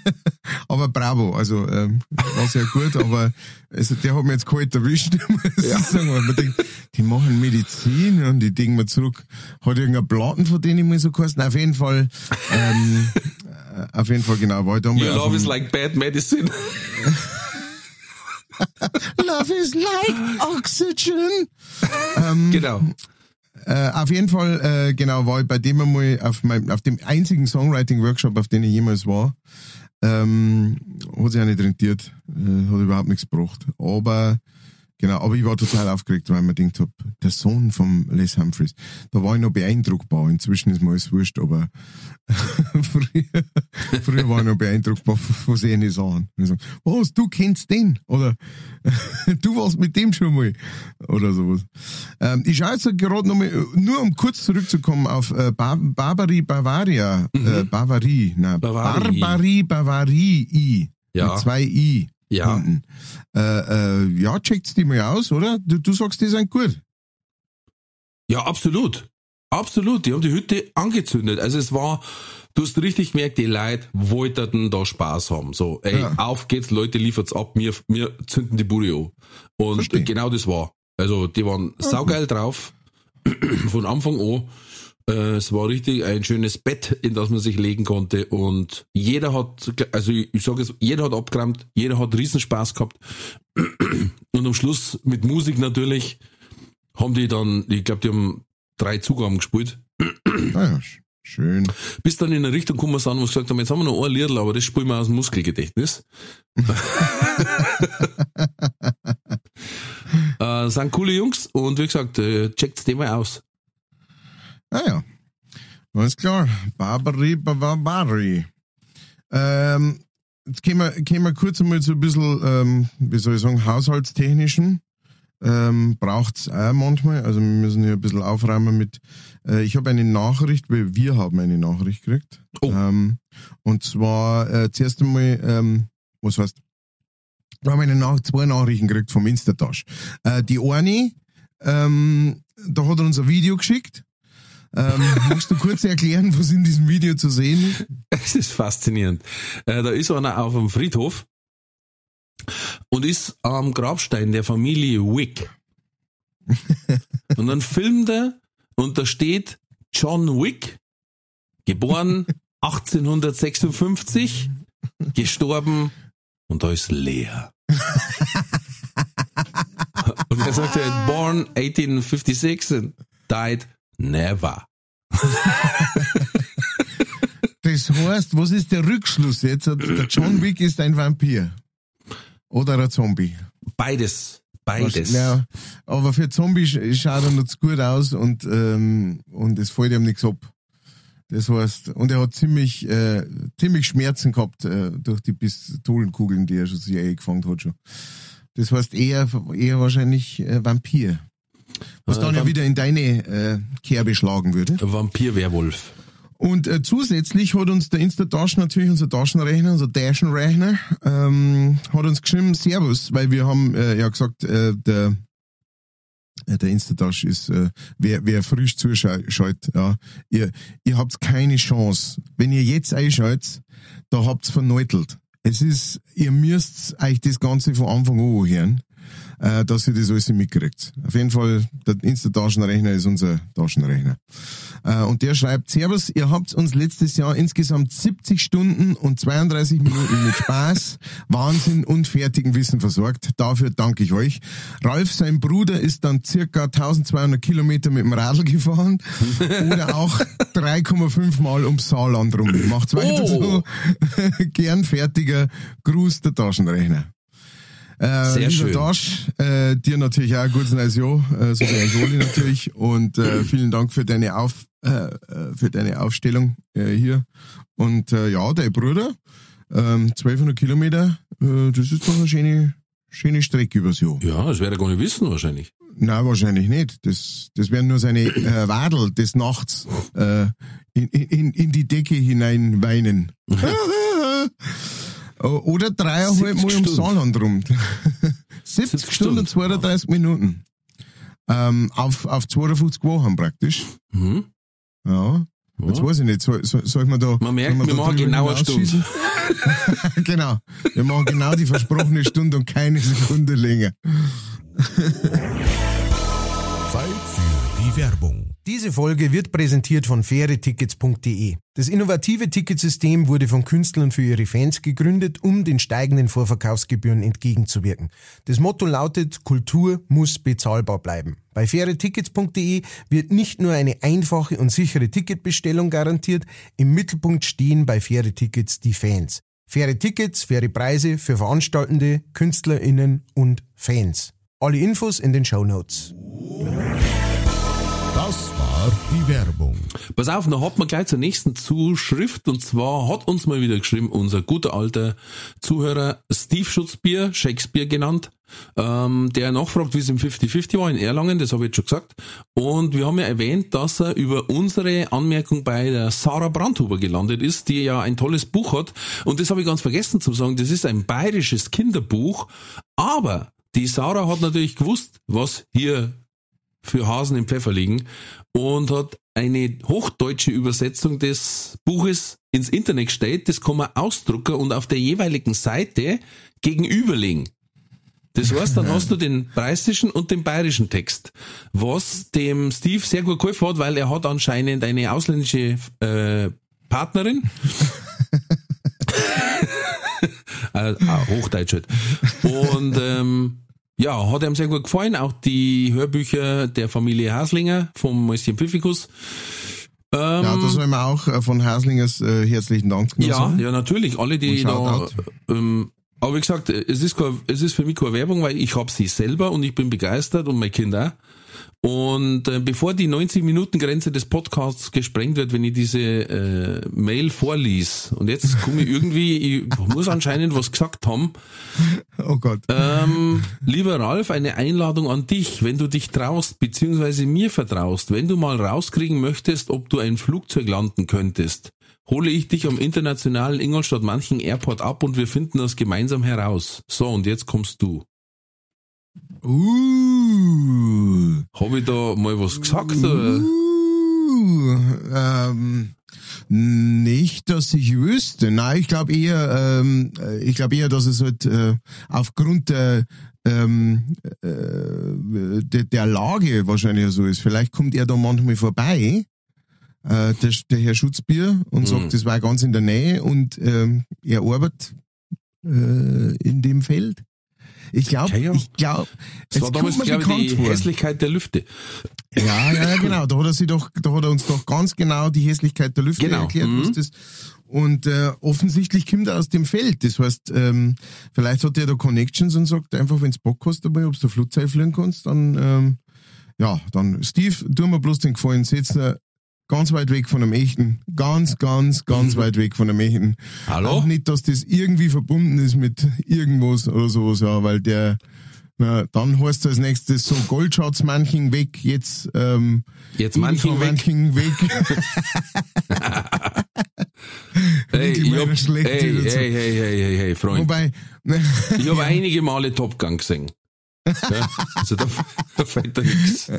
Speaker 4: aber bravo, also ähm, war sehr gut, aber also, der hat mir jetzt kalt erwischt, ich sagen, weil man denkt, die machen Medizin und die denken mir zurück, hat irgendein Platten von denen mal so geheißen, auf jeden Fall, ähm, äh, auf jeden Fall genau, war ich da mal
Speaker 3: Your love is like bad medicine.
Speaker 4: Love is like oxygen. ähm,
Speaker 3: genau.
Speaker 4: Äh, auf jeden Fall, äh, genau, war ich bei dem einmal auf, meinem, auf dem einzigen Songwriting-Workshop, auf den ich jemals war. Ähm, hat sich auch nicht rentiert, äh, hat überhaupt nichts gebracht. Aber Genau, aber ich war total aufgeregt, weil ich mir gedacht hab, der Sohn von Les Humphreys, da war ich noch beeindruckbar. Inzwischen ist mir alles wurscht, aber früher, früher war ich noch beeindruckbar von seinen Sachen. Ich so, was, du kennst den? Oder du warst mit dem schon mal? Oder sowas. Ähm, ich schaue jetzt gerade nochmal, nur um kurz zurückzukommen auf äh, Bar Barbary Bavaria, äh,
Speaker 3: Mhm.
Speaker 4: Bavarie, na,
Speaker 3: Bavarie.
Speaker 4: Barbary Bavarii,
Speaker 3: Ja.
Speaker 4: mit zwei I.
Speaker 3: Ja.
Speaker 4: Äh, äh, ja, checkt's die mal aus, oder? Du, du sagst, die sind gut.
Speaker 3: Ja, absolut. Absolut. Die haben die Hütte angezündet. Also es war, du hast richtig gemerkt, die Leute wollten da Spaß haben. So, ey,
Speaker 4: Ja.
Speaker 3: auf geht's, Leute, liefert's ab, wir, wir zünden die Bude an. Und
Speaker 4: Versteh.
Speaker 3: genau das war. Also die waren saugeil drauf. Von Anfang an. Äh, Es war richtig ein schönes Bett, in das man sich legen konnte und jeder hat, also ich, sage jetzt, jeder hat abgeräumt, jeder hat Riesenspaß gehabt und am Schluss mit Musik natürlich haben die dann, ich glaube, die haben drei Zugaben gespielt,
Speaker 4: Naja, sch- schön.
Speaker 3: bis dann in eine Richtung gekommen sind, wo sie gesagt haben, jetzt haben wir noch ein Liedl, aber das spielen wir aus dem Muskelgedächtnis. äh, sind coole Jungs und wie gesagt, äh, checkt's den mal aus.
Speaker 4: Naja, alles klar. Barbary Barbary. Ähm, jetzt gehen wir, gehen wir kurz einmal zu ein bisschen, ähm, wie soll ich sagen, haushaltstechnischen. Ähm, braucht's auch manchmal. Also wir müssen hier ein bisschen aufräumen mit. Äh, ich habe eine Nachricht, weil wir haben eine Nachricht gekriegt.
Speaker 3: Oh.
Speaker 4: Ähm, und zwar äh, zuerst einmal, ähm, was heißt? Wir haben eine Nach zwei Nachrichten gekriegt vom Instatasch. Äh, die eine, ähm, da hat er uns ein Video geschickt. Ähm, magst du kurz erklären, was in diesem Video zu sehen ist?
Speaker 3: Es ist faszinierend. Äh, da ist einer auf dem Friedhof und ist am Grabstein der Familie Wick. und dann filmt er und da steht John Wick, geboren 1856, gestorben und da ist leer. und er sagt, er born 1856 and died never.
Speaker 4: Das heißt, was ist der Rückschluss jetzt? Der John Wick ist ein Vampir. Oder ein Zombie.
Speaker 3: Beides. Beides.
Speaker 4: Ja, aber für Zombie sch- schaut er noch gut aus und, ähm, und es fällt ihm nichts ab. Das heißt, und er hat ziemlich, äh, ziemlich Schmerzen gehabt äh, durch die Pistolenkugeln, die er schon sich eingefangen hat schon. Das heißt eher, eher wahrscheinlich äh, Vampir. Was
Speaker 3: Äh,
Speaker 4: dann ja wieder in deine äh, Kerbe schlagen würde.
Speaker 3: Vampir-Werwolf.
Speaker 4: Und äh, zusätzlich hat uns der Instatasch natürlich, unser Taschenrechner, unser Taschenrechner, ähm, hat uns geschrieben, Servus, weil wir haben äh, ja gesagt, äh, der, äh, der Instatasch ist, äh, wer, wer frisch zuschaut, ja, ihr, ihr habt keine Chance. Wenn ihr jetzt einschaltet, da habt's verneutelt. Es ist, ihr müsst euch das Ganze von Anfang an hören, äh, dass ihr das alles mitkriegt. Auf jeden Fall, der Insta-Taschenrechner ist unser Taschenrechner. Äh, und der schreibt, Servus, ihr habt uns letztes Jahr insgesamt 70 Stunden und 32 Minuten mit Spaß, Wahnsinn und fertigem Wissen versorgt. Dafür danke ich euch. Ralf, sein Bruder, ist dann circa 1200 Kilometer mit dem Radl gefahren oder auch 3,5 Mal ums Saarland rum. Macht's weiter
Speaker 3: Oh.
Speaker 4: so. Gern fertiger Gruß, der Taschenrechner. Äh,
Speaker 3: Sehr schön.
Speaker 4: Dasch, äh, dir natürlich auch gutes neues Jahr, äh, so wie natürlich. Und äh, vielen Dank für deine Auf, äh, äh, für deine Aufstellung äh, hier. Und äh, ja, dein Bruder, ähm, 1200 Kilometer, äh, das ist doch eine schöne, schöne Strecke übers Jahr.
Speaker 3: Ja, das werde er gar nicht wissen wahrscheinlich.
Speaker 4: Nein, wahrscheinlich nicht. Das, das werden nur seine äh, Wadel des Nachts äh, in, in, in die Decke hinein weinen. Oder dreieinhalb
Speaker 3: 70
Speaker 4: Mal ums
Speaker 3: Stunden.
Speaker 4: Saarland rum. 70,
Speaker 3: 70
Speaker 4: Stunden und
Speaker 3: Stunden.
Speaker 4: 32 Minuten. Ähm, auf, auf 52 Wochen praktisch.
Speaker 3: Mhm.
Speaker 4: Ja. Jetzt
Speaker 3: Ja.
Speaker 4: weiß ich nicht, soll, soll, soll ich mir da.
Speaker 3: Man merkt, wir
Speaker 4: da
Speaker 3: machen genau eine
Speaker 4: hinausschießen? genau. Wir machen genau die versprochene Stunde und keine Sekunde länger.
Speaker 2: Zeit für die Werbung.
Speaker 1: Diese Folge wird präsentiert von fairetickets.de. Das innovative Ticketsystem wurde von Künstlern für ihre Fans gegründet, um den steigenden Vorverkaufsgebühren entgegenzuwirken. Das Motto lautet, Kultur muss bezahlbar bleiben. Bei fairetickets.de wird nicht nur eine einfache und sichere Ticketbestellung garantiert, im Mittelpunkt stehen bei faire Tickets die Fans. Faire Tickets, faire Preise für Veranstaltende, KünstlerInnen und Fans. Alle Infos in den Show Notes.
Speaker 2: Das war die Werbung.
Speaker 3: Pass auf, noch hat man gleich zur nächsten Zuschrift und zwar hat uns mal wieder geschrieben unser guter alter Zuhörer Steve Schutzbier, Shakespeare genannt, ähm, der nachfragt, wie es im 50-50 war in Erlangen, das habe ich jetzt schon gesagt. Und wir haben ja erwähnt, dass er über unsere Anmerkung bei der Sarah Brandhuber gelandet ist, die ja ein tolles Buch hat. Und das habe ich ganz vergessen zu sagen, das ist ein bayerisches Kinderbuch, aber die Sarah hat natürlich gewusst, was hier für Hasen im Pfeffer liegen und hat eine hochdeutsche Übersetzung des Buches ins Internet gestellt. Das kann man ausdrucken und auf der jeweiligen Seite gegenüberlegen. Das heißt, dann hast du den preußischen und den bayerischen Text, was dem Steve sehr gut geholfen hat, weil er hat anscheinend eine ausländische äh, Partnerin. äh, ah, Hochdeutsch halt. Und ähm, ja, hat ihm sehr gut gefallen. Auch die Hörbücher der Familie Haslinger vom Mäuschen Pfiffikus. Ähm,
Speaker 4: Ja, da soll man auch äh, von Haslingers äh, herzlichen Dank noch
Speaker 3: ja, ja, natürlich. Alle, die da. Ähm, aber wie gesagt, es ist, kein, es ist für mich keine Werbung, weil ich habe sie selber und ich bin begeistert und mein Kind auch. Und äh, bevor die 90-Minuten-Grenze des Podcasts gesprengt wird, wenn ich diese äh, Mail vorlies, und jetzt komme ich irgendwie, ich muss anscheinend was gesagt haben,
Speaker 4: Oh Gott.
Speaker 3: ähm, lieber Ralf, eine Einladung an dich, wenn du dich traust, beziehungsweise mir vertraust, wenn du mal rauskriegen möchtest, ob du ein Flugzeug landen könntest, hole ich dich am internationalen Ingolstadt Manchen Airport ab und wir finden das gemeinsam heraus. So, und jetzt kommst du.
Speaker 4: Uh.
Speaker 3: Habe ich da mal was gesagt? Oder?
Speaker 4: Uh, ähm, nicht, dass ich wüsste. Nein, ich glaube eher, ähm, äh, ich glaube eher, dass es halt äh, aufgrund der, ähm, äh, der, der Lage wahrscheinlich so ist. Vielleicht kommt er da manchmal vorbei, äh, der, der Herr Schutzbier, und
Speaker 3: Mhm.
Speaker 4: sagt, das war ganz in der Nähe und ähm, er arbeitet äh, in dem Feld. Ich glaube,
Speaker 3: Ja, ja.
Speaker 4: ich glaube,
Speaker 3: Das war damals, glaube ich, die
Speaker 4: vor.
Speaker 3: Hässlichkeit der Lüfte.
Speaker 4: Ja, ja, genau. Da hat er sich doch, da hat er uns doch ganz genau die Hässlichkeit der Lüfte
Speaker 3: Genau.
Speaker 4: erklärt,
Speaker 3: Mhm.
Speaker 4: was das. Und äh, offensichtlich kommt er aus dem Feld. Das heißt, ähm, vielleicht hat er da Connections und sagt einfach, wenn's Bock hast dabei, ob du Flugzeug fliegen kannst, dann ähm, ja, dann Steve, tu mir bloß den Gefallen, setz ganz weit weg von einem echten, ganz, ganz, ganz weit weg von einem echten.
Speaker 3: Hallo?
Speaker 4: Auch nicht, dass das irgendwie verbunden ist mit irgendwas oder sowas, ja, weil der, na, dann heißt als nächstes so Goldschatz Manching weg, jetzt, ähm,
Speaker 3: Jetzt manchen weg.
Speaker 4: Manching weg.
Speaker 3: Hey, ich hab, hey, hey, hey, hey, hey, hey, Freund.
Speaker 4: Wobei,
Speaker 3: Ich habe einige Male Top Gun gesehen. Ja, also da, da fällt da nichts.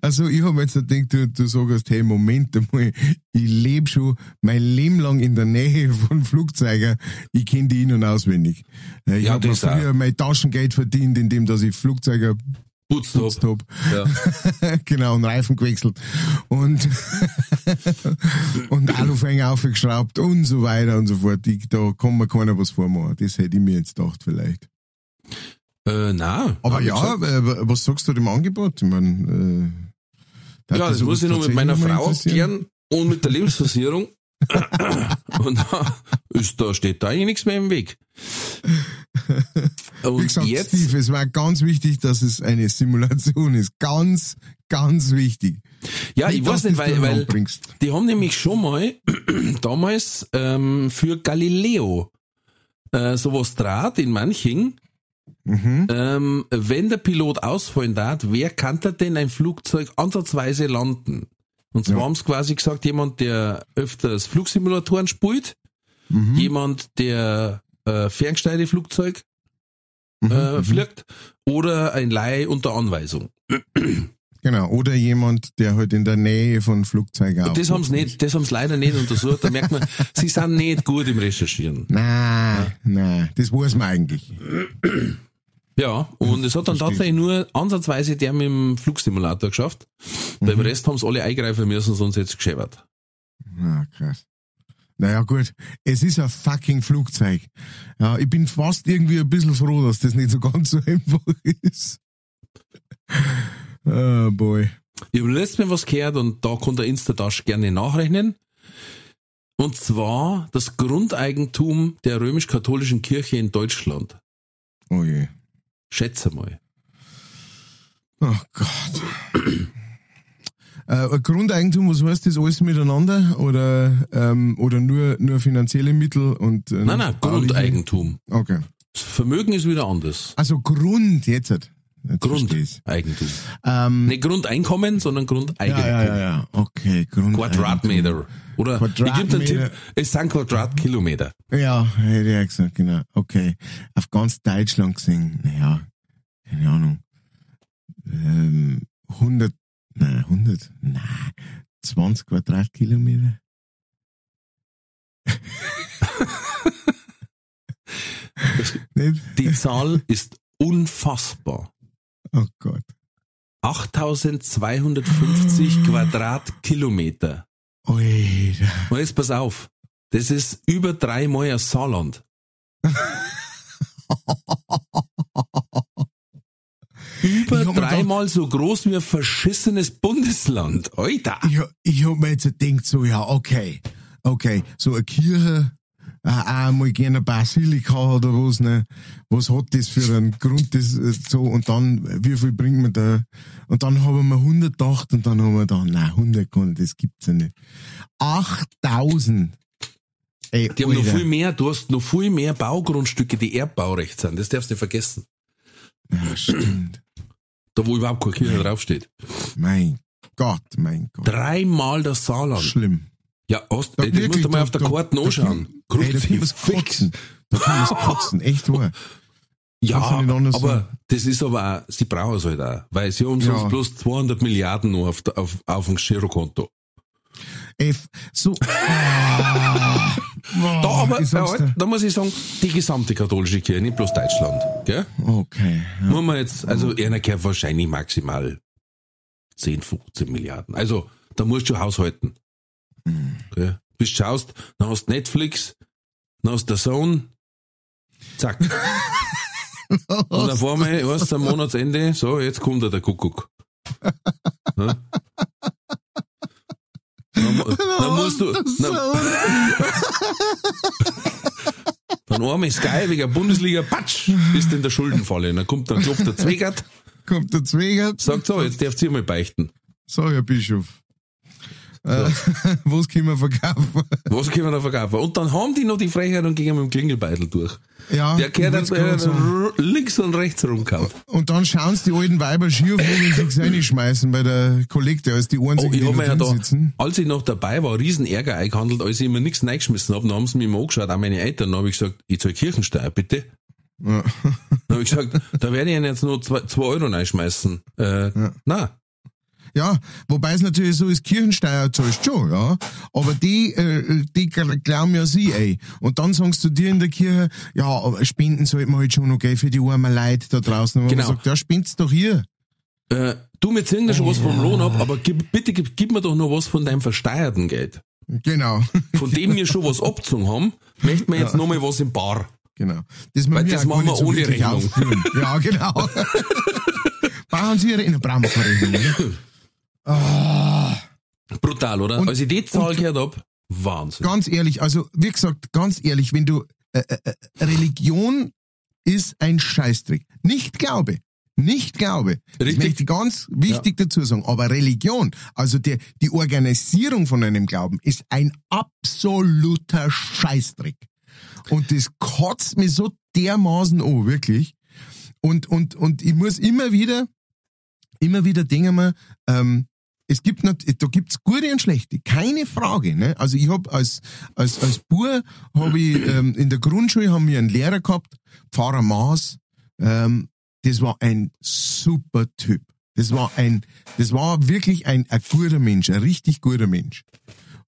Speaker 4: also ich habe jetzt gedacht, du, du sagst, hey, Moment einmal, ich lebe schon mein Leben lang in der Nähe von Flugzeugen, ich kenne die in- und auswendig. Ich
Speaker 3: Ja,
Speaker 4: habe
Speaker 3: das auch.
Speaker 4: früher mein Taschengeld verdient, indem dass ich Flugzeuge
Speaker 3: Putzt
Speaker 4: habe.
Speaker 3: Ja.
Speaker 4: genau, und Reifen gewechselt. Und, und Alufänger aufgeschraubt und so weiter und so fort. Ich, da kann mir keiner was vormachen. Das hätte ich mir jetzt gedacht, vielleicht.
Speaker 3: Äh, nein.
Speaker 4: Aber ja, äh, was sagst du dem Angebot? Ich mein, äh,
Speaker 3: Ja, das muss ich noch mit meiner Frau
Speaker 4: abklären.
Speaker 3: und mit der Lebensversicherung. und da, ist, da steht da eigentlich nichts mehr im Weg.
Speaker 4: Wie
Speaker 3: Und
Speaker 4: gesagt,
Speaker 3: jetzt,
Speaker 4: Steve, es war ganz wichtig, dass es eine Simulation ist. Ganz, ganz wichtig.
Speaker 3: ja, ich weiß nicht, weil, weil die haben nämlich schon mal damals ähm, für Galileo äh, sowas draht in Manching.
Speaker 4: Mhm.
Speaker 3: Ähm, wenn der Pilot ausfallen darf, wer kann da denn ein Flugzeug ansatzweise landen? Und zwar
Speaker 4: Ja.
Speaker 3: haben sie quasi gesagt, jemand, der öfters Flugsimulatoren spielt,
Speaker 4: Mhm.
Speaker 3: jemand, der äh, Ferngesteigeflugzeug
Speaker 4: Mhm.
Speaker 3: äh,
Speaker 4: Mhm.
Speaker 3: fliegt oder ein Leih unter Anweisung.
Speaker 4: Genau. Oder jemand, der halt in der Nähe von Flugzeugen
Speaker 3: Und das haben sie nicht, das haben sie leider nicht untersucht. Da merkt man, sie sind nicht gut im Recherchieren.
Speaker 4: Nein, nein, das weiß man eigentlich.
Speaker 3: Ja, und es hat dann
Speaker 4: Verstehe.
Speaker 3: tatsächlich nur ansatzweise der mit dem Flugsimulator geschafft. Beim
Speaker 4: Mhm.
Speaker 3: Rest haben sie alle eingreifen müssen, sonst jetzt geschäbert.
Speaker 4: Ah, krass. Naja, gut. Es ist ein fucking Flugzeug. Ja, ich bin fast irgendwie ein bisschen froh, dass das nicht so ganz so einfach ist. Oh boy.
Speaker 3: Ich habe letztes Mal was gehört und da kann der Instadash gerne nachrechnen. Und zwar das Grundeigentum der römisch-katholischen Kirche in Deutschland.
Speaker 4: Oh je.
Speaker 3: Schätze mal.
Speaker 4: Oh Gott. Äh, Grundeigentum, was heißt das alles miteinander? Oder, ähm, oder nur, nur finanzielle Mittel und. Äh,
Speaker 3: Nein, nein? Grundeigentum.
Speaker 4: Okay.
Speaker 3: Das Vermögen ist wieder anders.
Speaker 4: Also Grund, jetzt. Jetzt.
Speaker 3: Grundeigentum.
Speaker 4: Ähm,
Speaker 3: Nicht Grundeinkommen, sondern Grundeigentum.
Speaker 4: ja, ja, ja, ja. Okay, Grund.
Speaker 3: Quadratmeter. Oder ich gebe
Speaker 4: Quadratmeter.
Speaker 3: Tipp, es sind Quadratkilometer.
Speaker 4: Ja, hätte ich ja gesagt, genau. Okay. Auf ganz Deutschland gesehen, naja, keine Ahnung. Ähm, 100, nein, 100, nein, 20 Quadratkilometer.
Speaker 3: Die Zahl ist unfassbar.
Speaker 4: Oh Gott.
Speaker 3: 8250 Quadratkilometer.
Speaker 4: Alter.
Speaker 3: Und jetzt pass auf. Das ist über dreimal ein Saarland. über dreimal so groß wie ein verschissenes Bundesland. Alter.
Speaker 4: Ich, ich hab mir jetzt gedacht, so, ja, okay, okay, so eine Kirche, auch mal gerne eine Basilika oder was, ne? Was hat das für einen Grund, das, äh, so, und dann, wie viel bringt man da? Und dann haben wir 100 gedacht und dann haben wir gedacht, nein, 100 kann, das gibt's ja nicht. 8000. Ey,
Speaker 3: Die haben noch
Speaker 4: Alter.
Speaker 3: viel mehr, du hast noch viel mehr Baugrundstücke, die Erbbaurecht sind. Das darfst du nicht vergessen.
Speaker 4: Ja, stimmt.
Speaker 3: Da wo überhaupt keine Kirche draufsteht.
Speaker 4: Mein Gott, mein Gott.
Speaker 3: Dreimal das Saarland.
Speaker 4: Schlimm.
Speaker 3: Ja, hast,
Speaker 4: Da
Speaker 3: ey, das musst
Speaker 4: wirklich,
Speaker 3: du mal
Speaker 4: da-
Speaker 3: auf der
Speaker 4: da-
Speaker 3: Karte
Speaker 4: da
Speaker 3: anschauen.
Speaker 4: da kann man's
Speaker 3: Kruzifix.
Speaker 4: kotzen. Da kann man's kotzen, echt wahr.
Speaker 3: Ja, aber das ist aber auch, sie brauchen es halt auch, weil sie haben sonst
Speaker 4: Ja.
Speaker 3: bloß 200 Milliarden noch auf, auf, auf dem Girokonto.
Speaker 4: F, so, ah,
Speaker 3: Da aber,
Speaker 4: dir.
Speaker 3: da muss ich sagen, die gesamte katholische Kirche, nicht bloß Deutschland, gell?
Speaker 4: Okay. Ja.
Speaker 3: Muss man jetzt, also einer gehört wahrscheinlich maximal 10, 15 Milliarden. Also, da musst du haushalten.
Speaker 4: Hm.
Speaker 3: Gell? Bis du schaust, dann hast du Netflix, dann hast du Zone, zack. Und auf einmal, weißt am Monatsende, so, jetzt kommt der Kuckuck. Ja? Dann, dann musst du, dann, dann einmal Sky wegen der Bundesliga, patsch, bist in der Schuldenfalle. Dann kommt dann klopft der Zwegert,
Speaker 4: Kommt der Zwegert,
Speaker 3: sagt so, jetzt darfst du mal beichten.
Speaker 4: so, Herr Bischof. Äh, was können wir verkaufen?
Speaker 3: Was können wir da verkaufen? Und dann haben die noch die Frechheit und gehen mit dem Klingelbeitel durch.
Speaker 4: Ja,
Speaker 3: Der
Speaker 4: ich
Speaker 3: dann äh, links und rechts rumgehauen.
Speaker 4: Und dann schauen sie die alten Weiber schier, wenn sie sich reinschmeißen bei der Kollekte, als die
Speaker 3: Oh,
Speaker 4: einzigen,
Speaker 3: ich hab
Speaker 4: noch
Speaker 3: mir ja da,
Speaker 4: sitzen.
Speaker 3: als ich noch dabei war, riesen Ärger eingehandelt, als ich immer nichts reingeschmissen hab, dann haben sie mich mal angeschaut, auch meine Eltern, dann habe ich gesagt, ich zahl Kirchensteuer, bitte.
Speaker 4: Ja.
Speaker 3: Dann habe ich gesagt, da werde ich Ihnen jetzt nur zwei, zwei Euro reinschmeißen. Äh, na,
Speaker 4: Ja, wobei es natürlich so ist, Kirchensteuer zahlst schon, ja. Aber die, äh, die gl- glauben ja sie, ey. Und dann sagst du dir in der Kirche, ja, aber Spenden sollte man halt schon noch geben für die armen Leute da draußen. Und
Speaker 3: Genau.
Speaker 4: man sagt, ja, spend's doch hier.
Speaker 3: äh, du, mir ziehen da schon was vom Lohn ab, aber gib, bitte gib, gib mir doch noch was von deinem versteuerten Geld.
Speaker 4: Genau.
Speaker 3: Von dem wir schon was abgezogen haben, möchten wir jetzt noch mal was im Bar.
Speaker 4: Genau. Das, wir
Speaker 3: Weil
Speaker 4: mir
Speaker 3: das machen wir
Speaker 4: so
Speaker 3: ohne Rechnung.
Speaker 4: aufführen. Ja, genau. Brauchen Sie Ihre, brauchen oder?
Speaker 3: Brutal, oder?
Speaker 4: Und-
Speaker 3: Als ich die Zahl gehört hab, Wahnsinn.
Speaker 4: Ganz ehrlich, also, wie gesagt, ganz ehrlich, wenn du, äh, äh, äh, Religion ist ein Scheißdreck. Nicht Glaube. Nicht Glaube. Das
Speaker 3: Richtig.
Speaker 4: möchte ich ganz wichtig dazu sagen. Aber Religion, also die, die Organisierung von einem Glauben, ist ein absoluter Scheißdreck. Und das kotzt mich so dermaßen an, wirklich. Und, und, und ich muss immer wieder, immer wieder denken wir, ähm, es gibt nicht, da gibt's gute und schlechte, keine Frage. Ne? Also ich hab als als als Bub habe ich ähm, in der Grundschule haben wir einen Lehrer gehabt, Pfarrer Maas. Ähm, das war ein super Typ. Das war ein, das war wirklich ein, ein guter Mensch, ein richtig guter Mensch.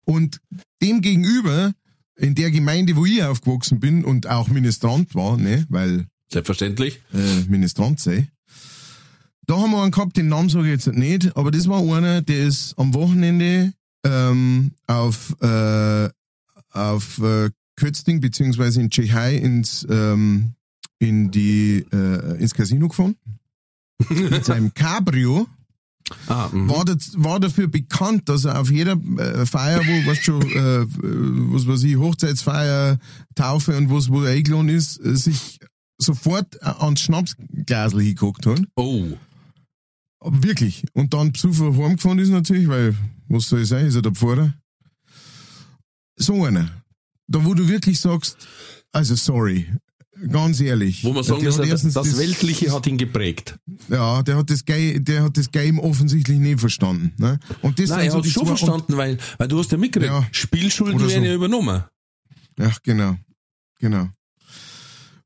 Speaker 4: Und dem gegenüber in der Gemeinde, wo ich aufgewachsen bin und auch Ministrant war, ne, weil
Speaker 3: Selbstverständlich.
Speaker 4: äh, Ministrant sei. Da haben wir einen gehabt, den Namen sage ich jetzt nicht, aber das war einer, der ist am Wochenende ähm, auf, äh, auf äh, Kötzting beziehungsweise in Tschechei ins, ähm, in die, äh, ins Casino gefahren. mit seinem Cabrio
Speaker 3: Ah, mhm.
Speaker 4: war, das, war dafür bekannt, dass er auf jeder äh, Feier, wo, weißt schon, äh, äh, was weiß ich, Hochzeitsfeier, Taufe und was, wo er eingeladen ist, äh, sich sofort äh, ans Schnapsglasel hingeguckt hat.
Speaker 3: Oh.
Speaker 4: Wirklich. Und dann besoffen heimgefahren ist natürlich, weil, was soll ich sein, ist er der Pfarrer. So einer. Da wo du wirklich sagst, also sorry, ganz ehrlich.
Speaker 3: Wo man sagen muss, das, das Weltliche hat ihn geprägt.
Speaker 4: Ja, der hat das Game, der hat das Game offensichtlich nicht verstanden. Ne? Und das
Speaker 3: Nein, er
Speaker 4: so
Speaker 3: hat
Speaker 4: die
Speaker 3: schon verstanden, weil, weil du hast ja mitgekriegt,
Speaker 4: Ja.
Speaker 3: Spielschulden werden
Speaker 4: so.
Speaker 3: ja übernommen.
Speaker 4: Ja, genau. Genau.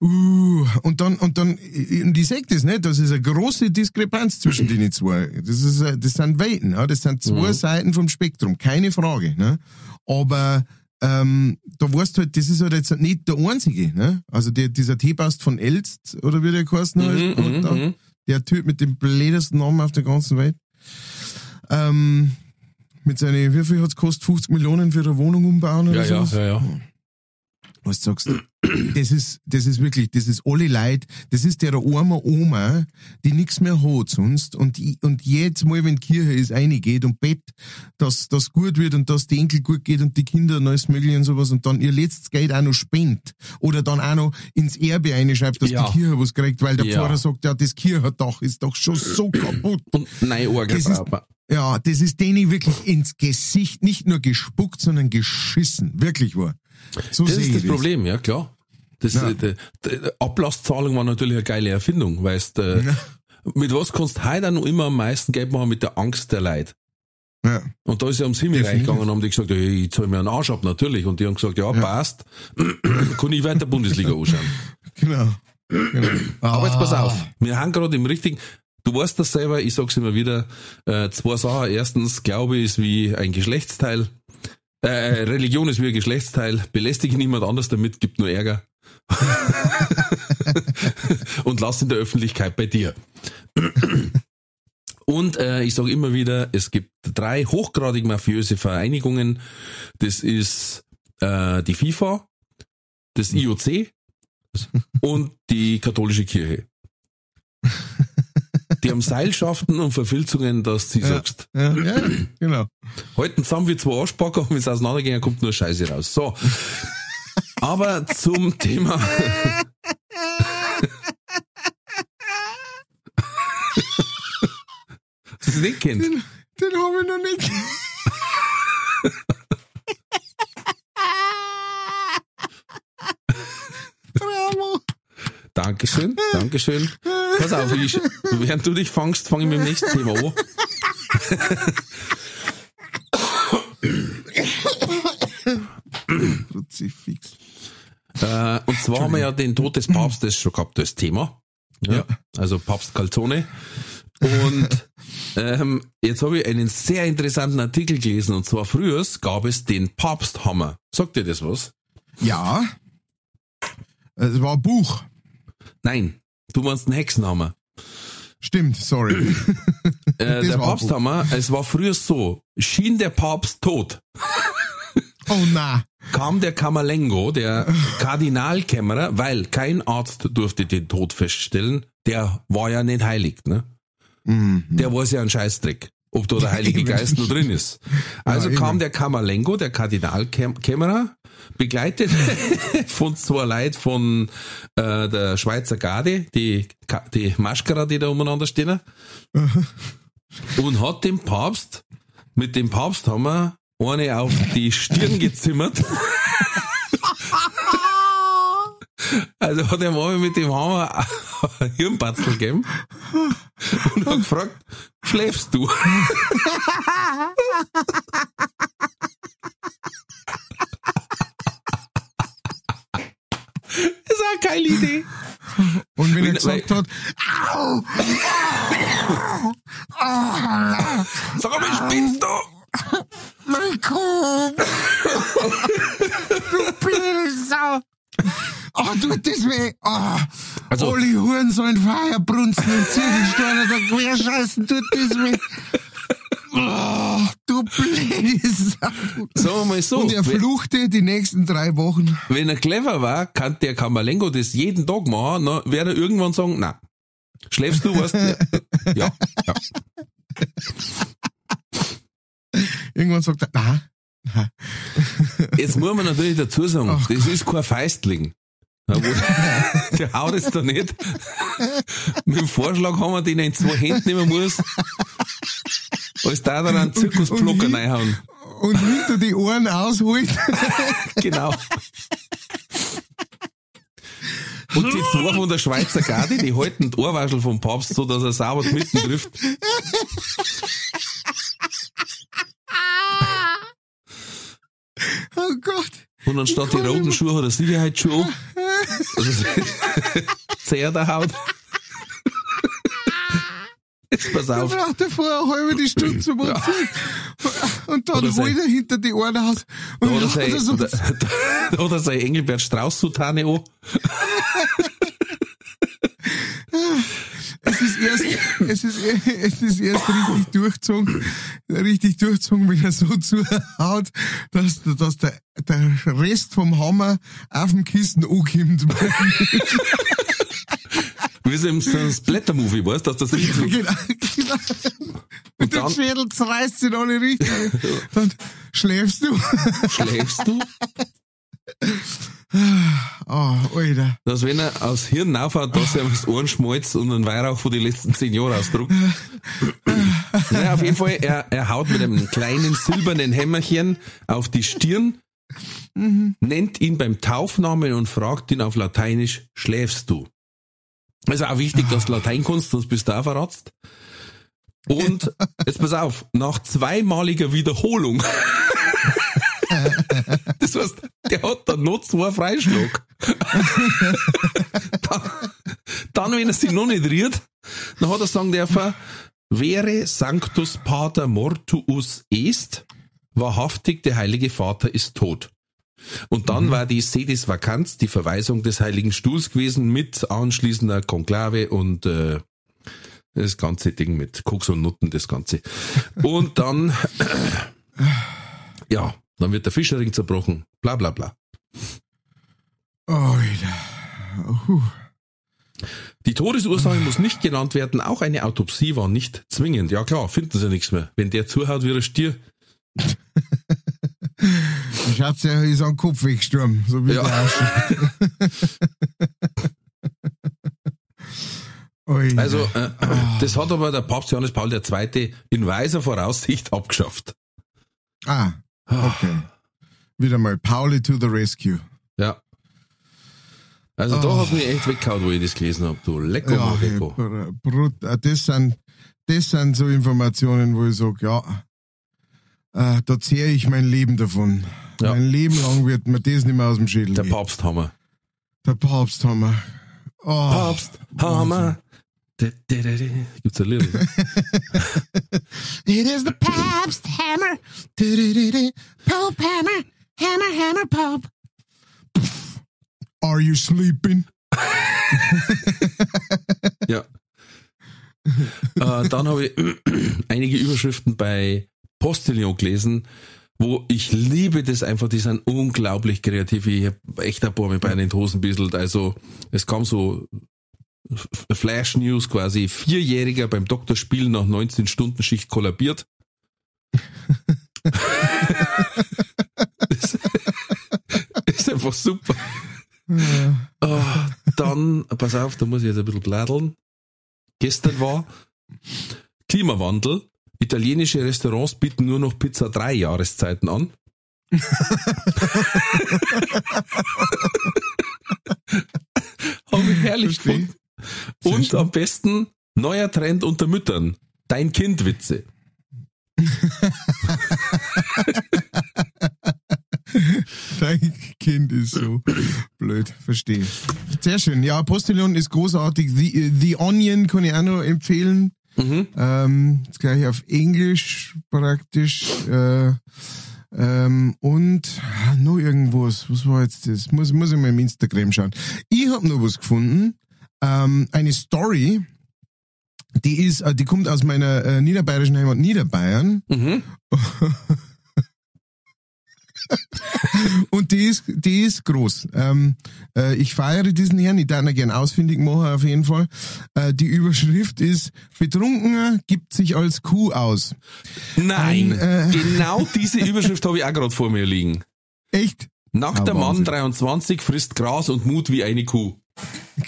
Speaker 4: Uh, und dann, und dann, und ich sag das nicht, das ist eine große Diskrepanz zwischen den zwei. Das ist, äh, das sind Welten, ja, das sind zwei
Speaker 3: Mhm.
Speaker 4: Seiten vom Spektrum, keine Frage, ne. Aber, ähm, da weißt du halt, das ist halt jetzt nicht der einzige, ne. Also der, dieser Teebast von Elst, oder wie der geheißen hat,
Speaker 3: Mhm, mhm,
Speaker 4: da,
Speaker 3: mhm.
Speaker 4: der Typ mit dem blödesten Namen auf der ganzen Welt. Ähm, mit seinen, wie viel hat's gekostet? 50 Millionen für eine Wohnung umbauen oder
Speaker 3: Ja, ja,
Speaker 4: sowas?
Speaker 3: ja, ja.
Speaker 4: Was du sagst, das ist, das ist wirklich, das ist alle Leid, das ist der arme Oma, die nichts mehr hat sonst und, und jedes Mal, wenn die Kirche ist, reingeht und bett, dass das gut wird und dass die Enkel gut geht und die Kinder und alles mögliche und sowas und dann ihr letztes Geld auch noch spendet oder dann auch noch ins Erbe einschreibt, dass
Speaker 3: Ja.
Speaker 4: die Kirche was kriegt, weil der
Speaker 3: Ja.
Speaker 4: Pfarrer sagt, ja, das Kirchendach ist doch schon so kaputt.
Speaker 3: Und nein, Orgel
Speaker 4: Das
Speaker 3: man.
Speaker 4: Ja, das ist denen wirklich ins Gesicht nicht nur gespuckt, sondern geschissen. Wirklich wahr.
Speaker 3: Das ist das Problem, ja klar. Das,
Speaker 4: Ja.
Speaker 3: äh, die, die Ablasszahlung war natürlich eine geile Erfindung, weißt äh,
Speaker 4: Ja.
Speaker 3: mit was kannst du heute noch immer am meisten Geld machen? Mit der Angst der Leid.
Speaker 4: Ja.
Speaker 3: Und da ist ja ums Himmelreich
Speaker 4: Definitiv.
Speaker 3: gegangen und haben die gesagt, ja, ich zahle mir einen Arsch ab, natürlich. Und die haben gesagt, ja,
Speaker 4: Ja.
Speaker 3: passt. Kann ich weiter Bundesliga anschauen.
Speaker 4: Genau. genau.
Speaker 3: Aber jetzt pass
Speaker 4: Ah.
Speaker 3: auf, wir haben gerade im richtigen, du weißt das selber, ich sag's immer wieder, äh, zwei Sachen. Erstens, Glaube ist wie ein Geschlechtsteil. Äh, Religion ist wie ein Geschlechtsteil. Belästige niemand anders damit, gibt nur Ärger. Und lass in der Öffentlichkeit bei dir. Und äh, ich sage immer wieder, es gibt drei hochgradig mafiöse Vereinigungen. Das ist äh, die FIFA, das IOC und die katholische Kirche. Die haben Seilschaften und Verfilzungen, dass du
Speaker 4: Ja.
Speaker 3: sagst,
Speaker 4: Ja, ja, genau.
Speaker 3: halten zusammen wie zwei Arschbacker und wenn es auseinandergehen, kommt nur Scheiße raus. So. Aber zum Thema. das nicht kennt.
Speaker 4: Den, den habe ich noch nicht. Bravo.
Speaker 3: Dankeschön, Dankeschön. Pass auf, ich, während du dich fangst, fange ich mit dem nächsten Thema an.
Speaker 4: Kruzifix.
Speaker 3: Äh, und zwar haben wir ja den Tod des Papstes schon gehabt als Thema. Ja. Also Papst Calzone. Und ähm, jetzt habe ich einen sehr interessanten Artikel gelesen. Und zwar früher gab es den Papsthammer. Sagt dir das was?
Speaker 4: Ja. Es war ein Buch.
Speaker 3: Nein, du meinst einen Hexenhammer.
Speaker 4: Stimmt, sorry.
Speaker 3: Äh, der
Speaker 4: war ein
Speaker 3: Papsthammer, es war früher so, schien der Papst tot,
Speaker 4: Oh na.
Speaker 3: kam der Kammerlengo, der Kardinalkämmerer, weil kein Arzt durfte den Tod feststellen, der war ja nicht heilig, ne?
Speaker 4: Mhm.
Speaker 3: Der weiß ja einen Scheißdreck, ob da der Heilige. Geist noch drin ist. Also
Speaker 4: Ja,
Speaker 3: kam der Kammerlengo, der Kardinalkämmerer, begleitet von zwei Leuten von äh, der Schweizer Garde, die, die Maschkara, die da umeinander stehen, und hat dem Papst mit dem Papsthammer eine auf die Stirn gezimmert. Also hat er mal mit dem Hammer ein Hirnbatzel gegeben und hat gefragt, schläfst du? Das ist eine geile Idee.
Speaker 4: Und wenn er gesagt hat,
Speaker 3: Sag mal, spinnst du?
Speaker 5: Mein Kopf! du Sau!
Speaker 4: Oh, tut das weh. Oh,
Speaker 3: Also-
Speaker 4: alle Huren sollen Feierbrunzen und Ziegelsteine da querscheißen, tut das weh. Oh, du blöde Sau.
Speaker 3: Sagen wir mal so,
Speaker 4: Und er fluchte die nächsten drei Wochen.
Speaker 3: wenn er clever war, kann der Kamalengo das jeden Tag machen, dann wird er irgendwann sagen, na, schläfst du, was? Ja, ja.
Speaker 4: Irgendwann sagt er, na.
Speaker 3: Jetzt muss man natürlich dazu sagen,
Speaker 4: Ach
Speaker 3: das ist kein Feistling. Der haut jetzt da nicht. Mit dem Vorschlag haben wir den in zwei Händen nehmen muss. Als da dann einen Zirkuspflocker
Speaker 4: Und wie-
Speaker 3: reinhauen.
Speaker 4: Und hinter die Ohren ausholt.
Speaker 3: Genau. Und die zwei von der Schweizer Garde, die halten die Ohrwaschel vom Papst so, dass er sauber mitten trifft.
Speaker 4: Oh Gott.
Speaker 3: Und anstatt die roten Schuhe hat er Sicherheitsschuhe. Also, zehrt der Haut. Jetzt pass
Speaker 4: Da
Speaker 3: auf.
Speaker 4: braucht er vorher eine halbe die Stunde zum Umziehen. Und dann
Speaker 3: Oder
Speaker 4: holt er hinter die Ohren aus.
Speaker 3: Da
Speaker 4: Und
Speaker 3: hat er
Speaker 4: dann
Speaker 3: sein,
Speaker 4: hat er so,
Speaker 3: da, da, da hat er sein Engelbert Strauß-Sutane an.
Speaker 4: es ist erst, es ist, es ist erst richtig durchgezogen, richtig durchgezogen, wenn er so zuhaut, dass, dass der, der Rest vom Hammer auf dem Kissen ankommt.
Speaker 3: Wie so im Splatter-Movie, weißt du, dass das nicht so,
Speaker 4: genau, genau.
Speaker 3: Und dann-
Speaker 4: Schädel zerreißt in alle Richtungen. Dann schläfst du.
Speaker 3: schläfst du,
Speaker 4: Oh, Alter.
Speaker 3: dass wenn er aus Hirn aufhaut, dass er das Ohrenschmalz und einen Weihrauch von den letzten zehn Jahren ausdruckt. naja, auf jeden Fall, er, er haut mit einem kleinen silbernen Hämmerchen auf die Stirn, nennt ihn beim Taufnamen und fragt ihn auf Lateinisch, schläfst du? Also auch wichtig, dass du Latein kannst, sonst bist du auch verratzt. Und, jetzt pass auf, nach zweimaliger Wiederholung, das heißt, der hat dann noch zwei Freischlag. dann, dann, wenn er sich noch nicht rührt, dann hat er sagen dürfen, wäre Sanctus Pater Mortuus est, wahrhaftig der Heilige Vater ist tot. Und dann war die Sedis Vacanz, die Verweisung des Heiligen Stuhls gewesen, mit anschließender Konklave und äh, das ganze Ding mit Koks und Nutten, das Ganze. Und dann, ja, dann wird der Fischerring zerbrochen, bla bla bla.
Speaker 4: Alter. Uh.
Speaker 3: Die Todesursache muss nicht genannt werden, auch eine Autopsie war nicht zwingend. Ja klar, finden sie nichts mehr. Wenn der zuhaut wie ein Stier,
Speaker 4: Der Schatz, der ist am Kopf weggestorben. So wie
Speaker 3: Ja.
Speaker 4: der.
Speaker 3: Also, äh, das hat aber der Papst Johannes Paul II. in weiser Voraussicht abgeschafft.
Speaker 4: Ah, okay. Wieder mal Pauli to the rescue.
Speaker 3: Ja. Also da
Speaker 4: Oh.
Speaker 3: hast du mich echt weggehauen, wo ich das gelesen habe. Du lecker
Speaker 4: Ja, brut, äh, das sind, das sind so Informationen, wo ich sage, ja, äh, da zehre ich mein Leben davon.
Speaker 3: Ja.
Speaker 4: Mein Leben lang wird mir das nicht mehr aus dem Schädel
Speaker 3: Der
Speaker 4: gehen.
Speaker 3: Papsthammer.
Speaker 4: Der. Oh,
Speaker 3: Papsthammer. De- de- de. Gibt's ein Lied?
Speaker 5: It is the Pabst hammer. Du-du-du-du. Pope hammer. Hammer, hammer, Pope.
Speaker 4: Are you sleeping?
Speaker 3: Ja. äh, dann habe ich einige Überschriften bei Postillon gelesen, wo ich liebe das einfach, die sind unglaublich kreativ. Ich habe echt ein paar mit Beinen in die Hosen bisselt. Also es kam so Flash News quasi, Vierjähriger beim Doktorspielen nach 19 Stunden Schicht kollabiert. das ist einfach super. Ah, dann, pass auf, da muss ich jetzt ein bisschen blädeln. Gestern war Klimawandel. Italienische Restaurants bieten nur noch Pizza drei Jahreszeiten an. Habe ich herrlich gefunden. Und am besten neuer Trend unter Müttern. Dein Kind Witze.
Speaker 4: Dein Kind ist so blöd, verstehe. Sehr schön. Ja, Postillon ist großartig. The, The Onion kann ich auch noch empfehlen.
Speaker 3: Mhm.
Speaker 4: Ähm, das gleiche auf Englisch praktisch. Äh, ähm, und ah, noch irgendwas. Was war jetzt das? Muss, muss ich mal im Instagram schauen. Ich habe noch was gefunden. Ähm, eine Story. Die ist, äh, die kommt aus meiner äh, niederbayerischen Heimat Niederbayern.
Speaker 3: Mhm.
Speaker 4: Und die ist, die ist groß. Ähm, äh, ich feiere diesen Herrn, ich darf ihn gerne ausfindig machen auf jeden Fall. Äh, die Überschrift ist, Betrunkener gibt sich als Kuh aus.
Speaker 3: Nein,
Speaker 4: Ein, äh,
Speaker 3: genau diese Überschrift habe ich auch gerade vor mir liegen.
Speaker 4: Echt?
Speaker 3: Nackter
Speaker 4: Ah,
Speaker 3: Mann
Speaker 4: Wahnsinn.
Speaker 3: 23 frisst Gras und Mut wie eine Kuh.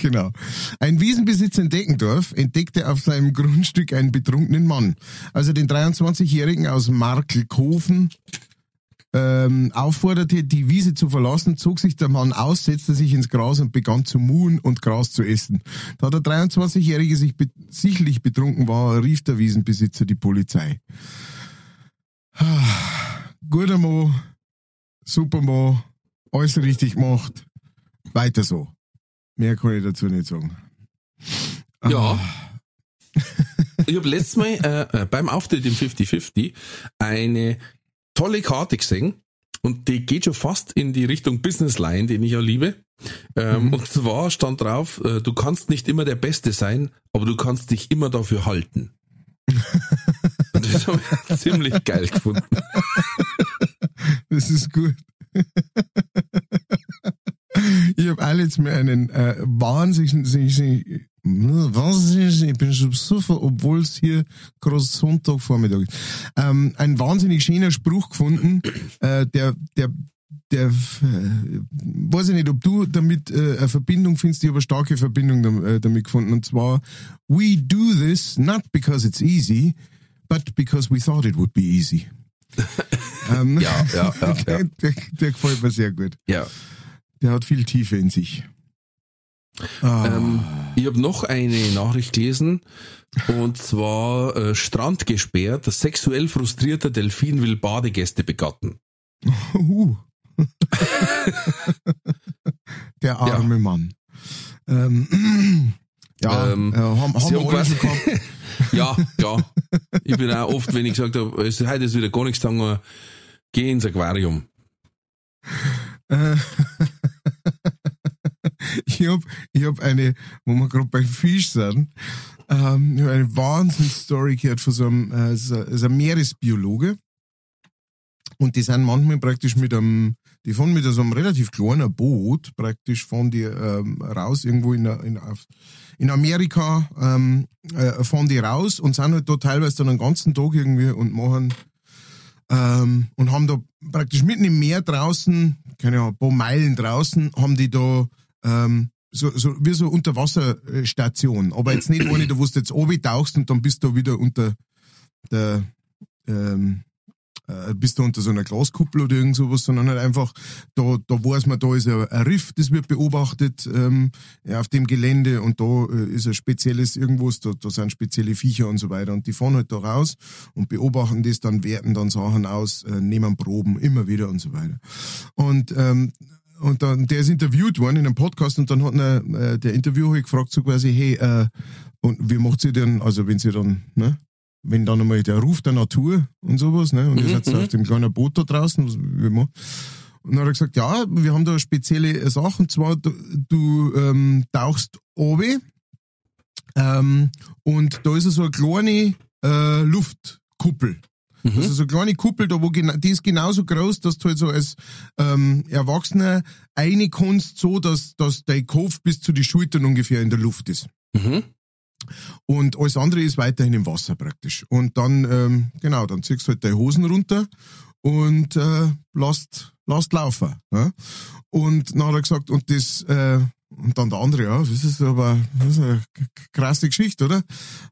Speaker 4: Genau. Ein Wiesenbesitzer in Deckendorf entdeckte auf seinem Grundstück einen betrunkenen Mann. Als er den 23-Jährigen aus Markelkofen ähm, aufforderte, die Wiese zu verlassen, zog sich der Mann aus, setzte sich ins Gras und begann zu muhen und Gras zu essen. Da der 23-Jährige sich be sicherlich betrunken war, rief der Wiesenbesitzer die Polizei. Ah, Guter Mo, super Mo, alles richtig gemacht, weiter so. Mehr kann ich dazu nicht sagen.
Speaker 3: Ja. Ich habe letztes Mal äh, äh, beim Auftritt im 50-50 eine tolle Karte gesehen und die geht schon fast in die Richtung Business Line, den ich ja liebe. Ähm, Und zwar stand drauf, äh, du kannst nicht immer der Beste sein, aber du kannst dich immer dafür halten. und das habe ich ziemlich geil gefunden.
Speaker 4: Das ist gut. Ich habe alle jetzt mir einen äh, wahnsinnig, wahnsinnig, ich bin schon besoffen, obwohl es hier gerade Sonntagvormittag ist, ähm, ein wahnsinnig schöner Spruch gefunden, äh, der, der, der, äh, weiß ich nicht, ob du damit äh, eine Verbindung findest, ich habe eine starke Verbindung dam- äh, damit gefunden, und zwar, we do this not because it's easy, but because we thought it would be easy. ähm,
Speaker 3: Ja, ja, ja, ja.
Speaker 4: der, der, der gefällt mir sehr gut.
Speaker 3: ja.
Speaker 4: Der hat viel Tiefe in sich. Ah,
Speaker 3: Ähm, ich habe noch eine Nachricht gelesen und zwar äh, Strand gesperrt, sexuell frustrierter Delfin will Badegäste begatten.
Speaker 4: uh. der arme Mann. Ähm, ja,
Speaker 3: Ähm,
Speaker 4: äh, haben, haben
Speaker 3: haben quasi, ja, klar. Ich bin auch oft, wenn ich gesagt habe, es, heute ist wieder gar nichts sagen, geh ins Aquarium.
Speaker 4: Äh, ich hab, ich hab eine, wo wir gerade bei Fisch sind, ähm, ich hab eine Wahnsinns-Story gehört von so einem, äh, so, einem Meeresbiologe. Und die sind manchmal praktisch mit einem, die fahren mit so einem relativ kleinen Boot, praktisch fahren die ähm, raus, irgendwo in, in, in Amerika, ähm, äh, fahren die raus und sind halt da teilweise dann einen ganzen Tag irgendwie und machen ähm, und haben da praktisch mitten im Meer draußen, keine Ahnung, ein paar Meilen draußen, haben die da ähm, so, so wie so Unterwasserstation. Aber jetzt nicht wo du jetzt oben tauchst und dann bist du wieder unter der ähm, äh, bist du unter so einer Glaskuppel oder irgend sowas, sondern halt einfach, da, da weiß man, da ist ein, Riff, das wird beobachtet ähm, auf dem Gelände und da äh, ist ein spezielles irgendwas, da, da sind spezielle Viecher und so weiter und die fahren halt da raus und beobachten das, dann werten dann Sachen aus, äh, nehmen Proben, immer wieder und so weiter. Und ähm, und dann, der ist interviewt worden in einem Podcast und dann hat er, äh, der Interviewer gefragt so quasi, hey, äh, und wie macht sie denn, also wenn sie dann, ne, wenn dann einmal der Ruf der Natur und sowas, ne, und ihr seid auf dem kleinen Boot da draußen, was, wie man, und dann hat er gesagt, ja, wir haben da spezielle Sachen, und zwar du, du ähm, tauchst oben ähm, und da ist so eine kleine äh, Luftkuppel. Also so eine kleine Kuppel, da wo die ist genauso groß, dass du halt so als ähm, Erwachsener eine kannst, so dass, dass dein Kopf bis zu die Schultern ungefähr in der Luft ist.
Speaker 3: Mhm.
Speaker 4: Und alles andere ist weiterhin im Wasser praktisch. Und dann, ähm, genau, dann ziehst du halt deine Hosen runter und äh, lasst, lasst laufen. Ja? Und dann hat er gesagt, und das, äh, und dann der andere, ja, das ist aber das ist eine krasse Geschichte, oder?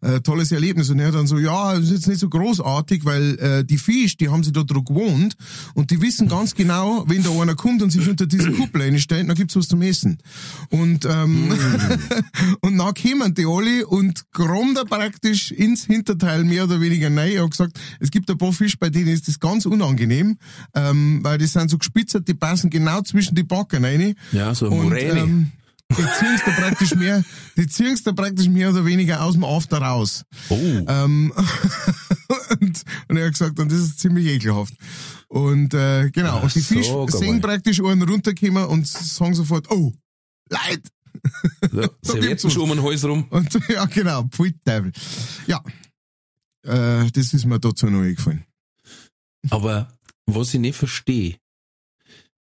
Speaker 4: Äh, tolles Erlebnis. Und er dann so, ja, das ist jetzt nicht so großartig, weil äh, die Fisch, die haben sich da drauf gewohnt und die wissen ganz genau, wenn da einer kommt und sich unter diese Kuppel einstellt, dann gibt's was zum Essen. Und ähm, und dann kämen die alle und krammen da praktisch ins Hinterteil mehr oder weniger rein. Ich hab gesagt, es gibt ein paar Fische, bei denen ist das ganz unangenehm, ähm, weil die sind so gespitzert, die passen genau zwischen die Backen rein.
Speaker 3: Ja, so eine
Speaker 4: Und, ähm, die ziehst du praktisch mehr, die ziehst du praktisch mehr oder weniger aus dem After raus.
Speaker 3: oh.
Speaker 4: Ähm, und, und er hat gesagt, und das ist ziemlich ekelhaft. Und äh, genau,
Speaker 3: Ach
Speaker 4: und die
Speaker 3: so,
Speaker 4: Fische
Speaker 3: guck
Speaker 4: sehen praktisch einen runterkommen und sagen sofort, oh, Leid!
Speaker 3: So, Servietten schon um den Hals rum.
Speaker 4: Und ja, genau, Pfui Teufel. Ja, äh, das ist mir dazu noch eingefallen.
Speaker 3: Aber was ich nicht verstehe,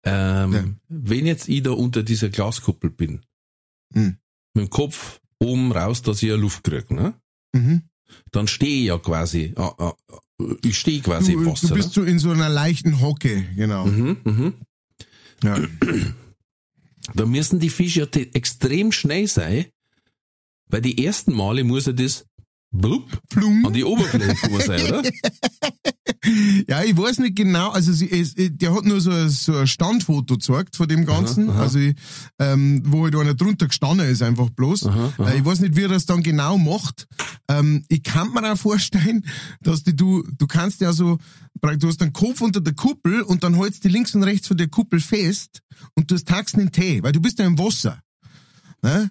Speaker 3: Ähm,
Speaker 4: Ja.
Speaker 3: Wenn jetzt ich da unter dieser Glaskuppel bin,
Speaker 4: Hm.
Speaker 3: mit dem Kopf oben raus, dass ich ja Luft kriege, ne?
Speaker 4: Mhm.
Speaker 3: dann stehe ich ja quasi, ah, ah, ich stehe quasi im
Speaker 4: Du,
Speaker 3: Wasser.
Speaker 4: du bist so in so einer leichten Hocke, genau.
Speaker 3: ne? mhm, mhm.
Speaker 4: Ja.
Speaker 3: Da müssen die Fische ja extrem schnell sein, weil die ersten Male muss er das blub
Speaker 4: Plum.
Speaker 3: an die Oberfläche kommen sein, oder?
Speaker 4: Ja, ich weiß nicht genau, also sie, es, der hat nur so, ein- so ein Standfoto gezeigt von dem Ganzen,
Speaker 3: Aha, aha.
Speaker 4: also ich, ähm, wo halt einer drunter gestanden ist, einfach bloß.
Speaker 3: Aha.
Speaker 4: Äh, Ich weiß nicht, wie er das dann genau macht. Ähm, ich kann mir auch vorstellen, dass die, du, du kannst ja so, du hast den Kopf unter der Kuppel und dann hältst du links und rechts von der Kuppel fest und du hast Taxen in Tee, weil du bist ja im Wasser. Ne?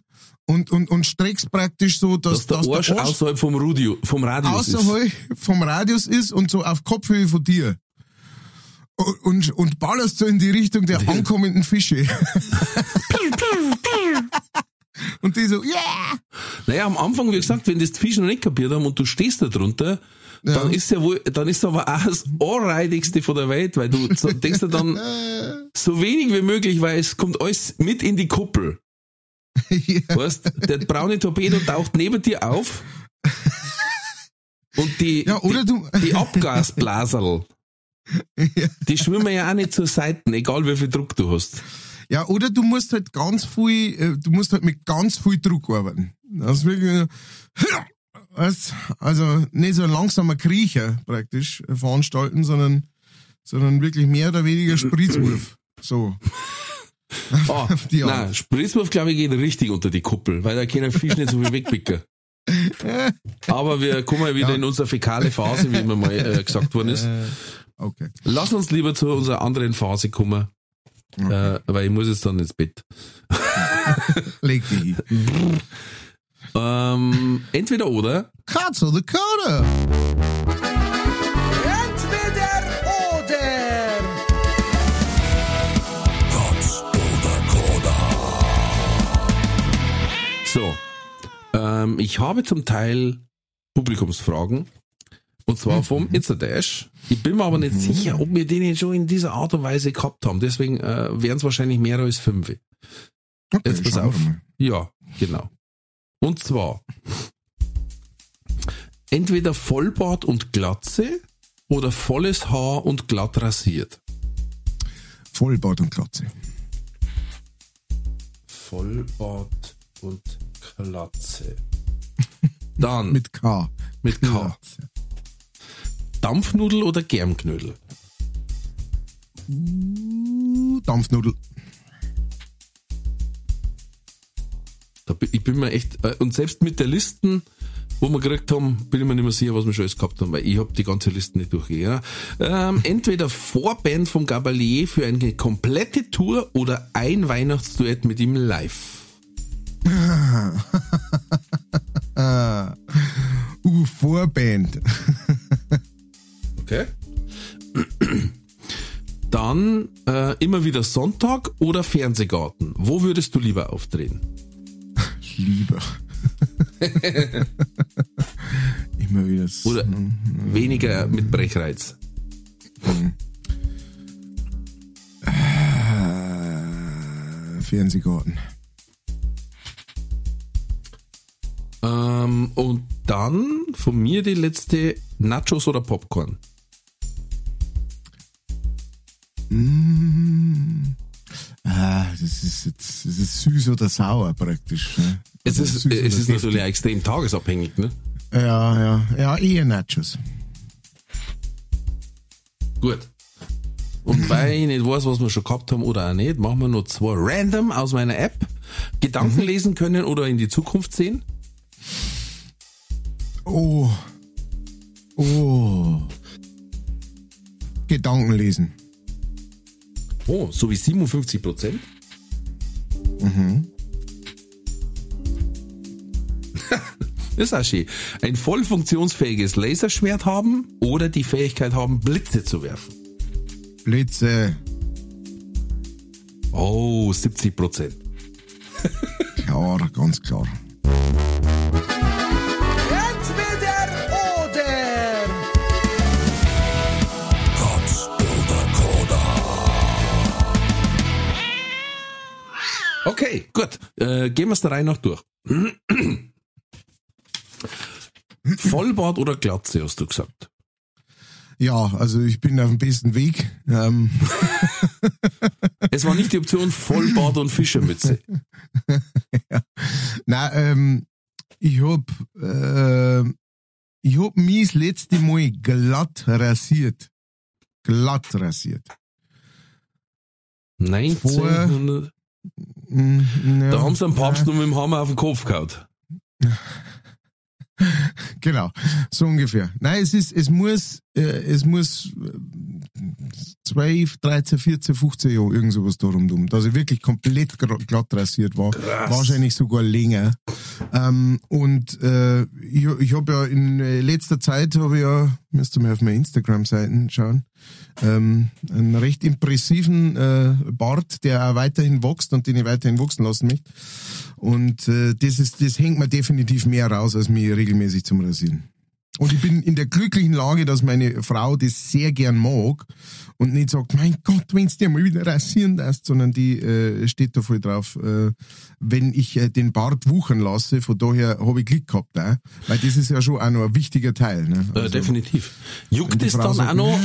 Speaker 4: Und, und, und streckst praktisch so, dass,
Speaker 3: Dass der Arsch außerhalb vom, Radio, vom Radius ist.
Speaker 4: außerhalb vom Radius ist und so auf Kopfhöhe von dir. Und, und, und ballerst so in die Richtung der ankommenden Fische. und die so, yeah!
Speaker 3: Naja, am Anfang, wie gesagt, wenn das die Fische noch nicht kapiert haben und du stehst da drunter, dann ist ja wohl, dann ist aber auch das Anreidigste von der Welt, weil du denkst dir dann so wenig wie möglich, weil es kommt alles mit in die Kuppel.
Speaker 4: ja.
Speaker 3: Weißt, der braune Torpedo taucht neben dir auf und die,
Speaker 4: ja, oder du,
Speaker 3: die, die Abgasblaserl, die schwimmen ja auch nicht zur Seite, egal wie viel Druck du hast.
Speaker 4: ja, oder du musst halt ganz viel, äh, du musst halt mit ganz viel Druck arbeiten. Das ist wirklich, also nicht so ein langsamer Kriecher praktisch äh, veranstalten, sondern, sondern wirklich mehr oder weniger Spritzwurf. So. Auf die
Speaker 3: nein, Spritzwurf, glaube ich, geht richtig unter die Kuppel, weil da können Fisch nicht so viel wegpicken. Aber wir kommen ja wieder
Speaker 4: Ja.
Speaker 3: in unsere fäkale Phase, wie immer mal äh, gesagt worden ist.
Speaker 4: Okay.
Speaker 3: Lass uns lieber zu unserer anderen Phase kommen, äh, weil ich muss jetzt dann ins Bett.
Speaker 4: Leg die hin.
Speaker 3: Ähm, entweder oder,
Speaker 4: Katz oder Kater?
Speaker 3: Ähm, ich habe zum Teil Publikumsfragen. Und zwar vom Instadash. Ich bin mir aber nicht sicher, ob wir den schon in dieser Art und Weise gehabt haben. Deswegen äh, wären es wahrscheinlich mehr als fünf.
Speaker 4: Okay,
Speaker 3: Jetzt pass auf. Ja, genau. Und zwar entweder Vollbart und Glatze oder volles Haar und glatt rasiert.
Speaker 4: Vollbart und Glatze.
Speaker 3: Vollbart und Glatze. Dann
Speaker 4: Mit K.
Speaker 3: mit K.
Speaker 4: Glatze.
Speaker 3: Dampfnudel oder Germknödel?
Speaker 4: Uh, Dampfnudel.
Speaker 3: Da bin, ich bin mir echt, äh, und selbst mit der Listen, wo wir gekriegt haben, bin ich mir nicht mehr sicher, was wir schon alles gehabt haben, weil ich habe die ganze Liste nicht durchgehen. Ja. Ähm, entweder Vorband vom Gabalier für eine komplette Tour oder ein Weihnachtsduett mit ihm live.
Speaker 4: Ah. Uh, Vorband.
Speaker 3: Okay. Dann äh, immer wieder Sonntag oder Fernsehgarten. Wo würdest du lieber aufdrehen?
Speaker 4: Lieber. Immer wieder.
Speaker 3: Oder weniger mit Brechreiz?
Speaker 4: Äh, Fernsehgarten.
Speaker 3: Ähm, und dann von mir die letzte Nachos oder Popcorn.
Speaker 4: Mm. Ah, das ist jetzt, das ist süß oder sauer praktisch. Ne?
Speaker 3: Es
Speaker 4: Also
Speaker 3: ist,
Speaker 4: süß
Speaker 3: es ist natürlich auch extrem tagesabhängig, ne?
Speaker 4: Ja, ja, ja, eher Nachos.
Speaker 3: Gut. Und weil ich nicht weiß, was wir schon gehabt haben oder auch nicht, machen wir noch zwei random aus meiner App. Gedanken lesen können oder in die Zukunft sehen.
Speaker 4: Oh. Oh. Gedanken lesen.
Speaker 3: Oh, so wie 57 Prozent. Das ist auch schön. Ein voll funktionsfähiges Laserschwert haben oder die Fähigkeit haben, Blitze zu werfen.
Speaker 4: Blitze.
Speaker 3: Oh, 70 Prozent.
Speaker 4: Klar, ganz klar.
Speaker 3: Okay, gut. Äh, gehen wir es der Reihe nach durch. Vollbart oder Glatze, hast du gesagt.
Speaker 4: Ja, also ich bin auf dem besten Weg. Ähm.
Speaker 3: Es war nicht die Option Vollbart und Fischermütze.
Speaker 4: ja. Na, ähm, ich hab, äh, ich hab mich das letzte Mal glatt rasiert. Glatt rasiert.
Speaker 3: 1900.
Speaker 4: Mm, ja,
Speaker 3: Da haben sie einen Papst nur mit dem Hammer auf den Kopf gehauen.
Speaker 4: Genau, so ungefähr. Nein, es ist, es muss, äh, es muss äh, 12, 13, 14, 15 Jahre irgend sowas darum tun, dass ich wirklich komplett glatt rasiert war. Wahrscheinlich sogar länger. Ähm, und äh, ich, ich habe ja in äh, letzter Zeit habe ja, müsst ihr mal auf meine Instagram-Seiten schauen, ähm, einen recht impressiven äh, Bart, der auch weiterhin wächst und den ich weiterhin wachsen lassen möchte. Und äh, das ist, das hängt mir definitiv mehr raus, als mir regelmäßig zum Rasieren. Und ich bin in der glücklichen Lage, dass meine Frau das sehr gern mag und nicht sagt, mein Gott, wenn's dir mal wieder rasieren lässt, sondern die äh, steht da voll drauf, äh, wenn ich äh, den Bart wuchern lasse. Von daher habe ich Glück gehabt, auch, weil das ist ja schon auch noch ein wichtiger Teil. Ne?
Speaker 3: Äh,
Speaker 4: Also,
Speaker 3: definitiv. Juckt es dann
Speaker 4: sagt,
Speaker 3: auch noch?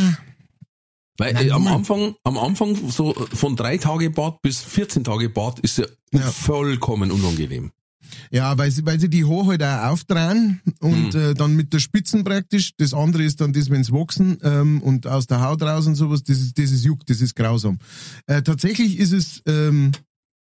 Speaker 4: "Na,
Speaker 3: Weil äh, am. Anfang, am Anfang so von drei Tage Bad bis 14 Tage Bad ist ja,
Speaker 4: Ja.
Speaker 3: vollkommen unangenehm.
Speaker 4: Ja, weil sie, weil sie die Haare halt auch aufdrehen und
Speaker 3: Mhm.
Speaker 4: äh, dann mit der Spitzen praktisch. Das andere ist dann das, wenn's wachsen ähm, und aus der Haut raus und sowas, das ist, das ist juckt, das ist grausam. Äh, tatsächlich ist es, ähm,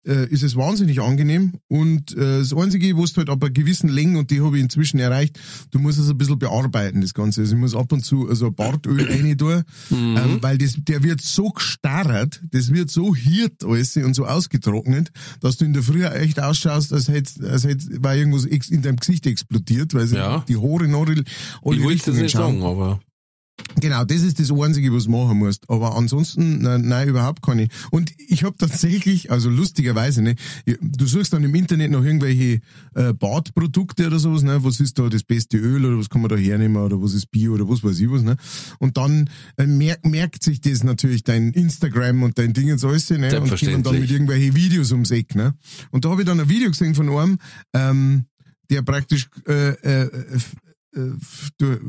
Speaker 4: äh, ist es wahnsinnig angenehm und äh, das Einzige, was du halt ab einer gewissen Länge, und die habe ich inzwischen erreicht, du musst es ein bisschen bearbeiten, das Ganze. Also ich muss ab und zu also ein Bartöl rein tun, ähm, weil das, der wird so gestarrt, das wird so hirt alles und so ausgetrocknet, dass du in der Früh echt ausschaust, als hätte, als hätte, war irgendwas in deinem Gesicht explodiert, weil
Speaker 3: Ja.
Speaker 4: die Haare noch alle
Speaker 3: Ich wollte das nicht
Speaker 4: schauen.
Speaker 3: sagen, aber
Speaker 4: Genau, das ist das Einzige, was du machen musst. Aber ansonsten, nein, nein überhaupt keine. Und ich habe tatsächlich, also lustigerweise, ne, du suchst dann im Internet noch irgendwelche äh, Badprodukte oder sowas, ne, was ist da das beste Öl oder was kann man da hernehmen oder was ist Bio oder was weiß ich was, ne. Und dann äh, merkt, merkt sich das natürlich dein Instagram und dein Ding und so alles, ne, und gehen dann mit irgendwelchen Videos ums Eck, ne. Und da habe ich dann ein Video gesehen von einem, ähm, der praktisch äh, äh, äh,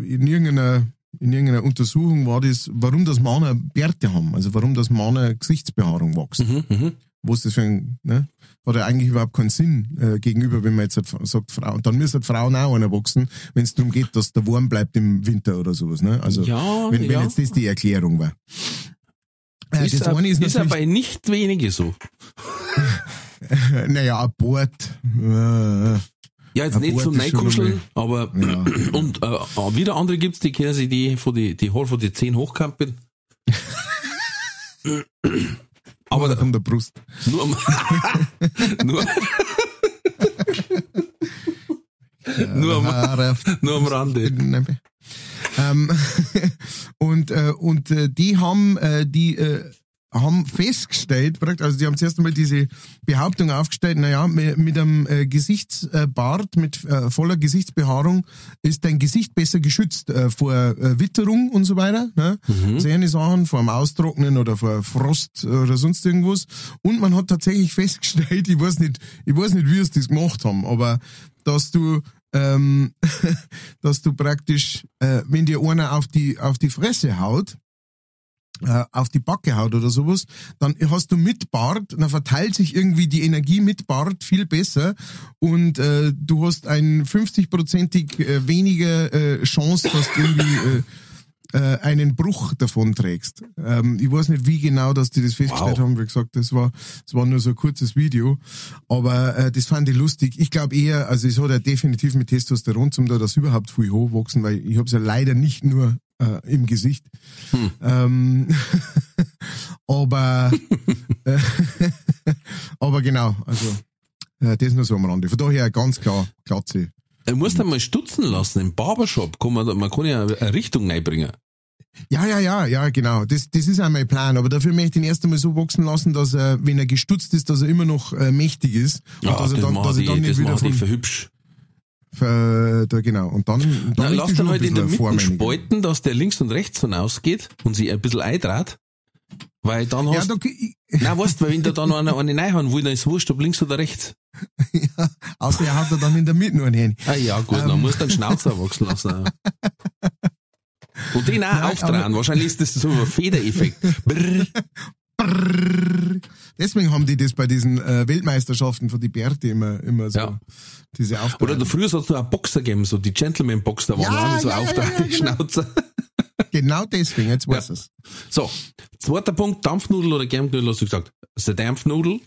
Speaker 4: in irgendeiner in irgendeiner Untersuchung war das, warum das Männer Bärte haben, also warum das Männer Gesichtsbehaarung wächst.
Speaker 3: mhm, mhm.
Speaker 4: Wo ist das für ein, ne? Hat ja eigentlich überhaupt keinen Sinn äh, gegenüber, wenn man jetzt halt sagt, Frau, und dann müssen halt Frauen auch einer wachsen, wenn es darum geht, dass der warm bleibt im Winter oder sowas. Ne? Also
Speaker 3: Ja,
Speaker 4: wenn, wenn
Speaker 3: ja.
Speaker 4: jetzt das die Erklärung war. Äh,
Speaker 3: ist,
Speaker 4: das eine ist
Speaker 3: ist bei nicht wenige so.
Speaker 4: naja, Abort. Äh,
Speaker 3: Ja, jetzt nicht zum Neinkuscheln, aber
Speaker 4: Ja.
Speaker 3: und äh, wieder andere gibt's, die können sich die von die die Haare von die Zehen hochkampen.
Speaker 4: aber von der Brust.
Speaker 3: nur am, nur nur am, nur am Rande.
Speaker 4: ähm, und äh, und äh, die haben äh, die äh, haben festgestellt, also die haben zuerst einmal diese Behauptung aufgestellt, naja, mit, einem äh, Gesichtsbart, mit äh, voller Gesichtsbehaarung ist dein Gesicht besser geschützt äh, vor Witterung und so weiter, ne?
Speaker 3: Mhm.
Speaker 4: solche Sachen, vor dem Austrocknen oder vor Frost oder sonst irgendwas. Und man hat tatsächlich festgestellt, ich weiß nicht, ich weiß nicht, wie sie das gemacht haben, aber dass du ähm, dass du praktisch, äh, wenn dir einer auf die, auf die Fresse haut, auf die Backe haut oder sowas, dann hast du mit Bart, dann verteilt sich irgendwie die Energie mit Bart viel besser und äh, du hast ein 50-prozentig äh, weniger äh, Chance, dass du irgendwie äh, äh, einen Bruch davon trägst. Ähm, ich weiß nicht, wie genau, dass die das festgestellt
Speaker 3: Wow.
Speaker 4: haben. Wie gesagt, das war, das war nur so ein kurzes Video. Aber äh, das fand ich lustig. Ich glaube eher, also es hat ja definitiv mit Testosteron zum da, dass überhaupt viel hochwachsen, weil ich habe es ja leider nicht nur äh, im Gesicht. Ähm, aber äh, aber genau, also äh, das nur so am Rande. Von daher ganz klar Glatze.
Speaker 3: Er muss dann mal stutzen lassen im Barbershop. Kann man, man kann ja eine Richtung reinbringen.
Speaker 4: Ja, ja, ja, ja, genau. Das, das ist auch mein Plan. Aber dafür möchte ich ihn erst einmal so wachsen lassen, dass er, wenn er gestutzt ist, dass er immer noch äh, mächtig ist. Und
Speaker 3: Ja,
Speaker 4: dass er
Speaker 3: das
Speaker 4: dann,
Speaker 3: machen
Speaker 4: dass er dann nicht
Speaker 3: das
Speaker 4: wieder
Speaker 3: machen die
Speaker 4: von,
Speaker 3: für hübsch.
Speaker 4: Für, da, genau. Und dann, dann
Speaker 3: Na, lass dann halt in der Mitte spalten, dass der links und rechts hinausgeht und sich ein bisschen eintrat. Weil dann
Speaker 4: Ja,
Speaker 3: hast
Speaker 4: da,
Speaker 3: Nein, weißt du, weil wenn da dann einer eine reinhauen will, dann ist es wurscht, ob links oder rechts.
Speaker 4: ja, außer er hat er dann in der Mitte nur einen hin.
Speaker 3: Ah ja, gut, dann musst du den Schnauzer wachsen lassen. Und den auch
Speaker 4: Nein, aber-
Speaker 3: Wahrscheinlich ist das so ein Federeffekt. Brrr.
Speaker 4: Deswegen haben die das bei diesen äh, Weltmeisterschaften von die Bärte immer, immer so.
Speaker 3: Ja.
Speaker 4: Diese.
Speaker 3: Oder früher hat es noch einen Boxer gegeben, so die Gentleman-Box, da waren
Speaker 4: Ja,
Speaker 3: auch so
Speaker 4: ja, ja,
Speaker 3: aufdrehen,
Speaker 4: ja,
Speaker 3: die
Speaker 4: genau.
Speaker 3: Schnauzer.
Speaker 4: Genau deswegen, jetzt weiß
Speaker 3: Ja.
Speaker 4: es.
Speaker 3: So, zweiter Punkt, Dampfnudel oder Germknödel, hast du gesagt. Also Dampfnudel.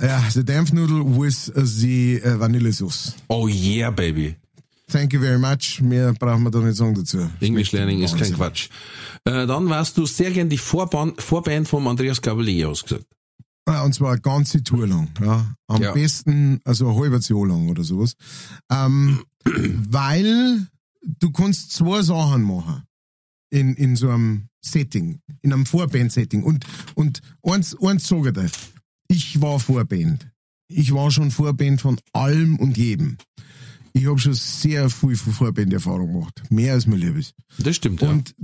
Speaker 4: Ja, the Dampfnudel with the äh, Vanillesauce.
Speaker 3: Oh yeah, baby.
Speaker 4: Thank you very much. Mehr brauchen wir da nicht sagen dazu.
Speaker 3: English Learning ist kein. Quatsch. Äh, dann warst du sehr gern die Vorband, Vorband vom Andreas Gabalier, hast du gesagt.
Speaker 4: Ja, Und zwar eine ganze Tour lang. Ja. Am
Speaker 3: Ja.
Speaker 4: besten, also ein halbes Jahr lang oder sowas. Ähm, weil du kannst zwei Sachen machen in, in so einem Setting, in einem Vorband-Setting. Und, und eins, eins sage ich dir, ich war Vorband. Ich war schon Vorband von allem und jedem. Ich habe schon sehr viel Vorband-Erfahrung gemacht. Mehr als mir lieb ist.
Speaker 3: Das stimmt, ja.
Speaker 4: Und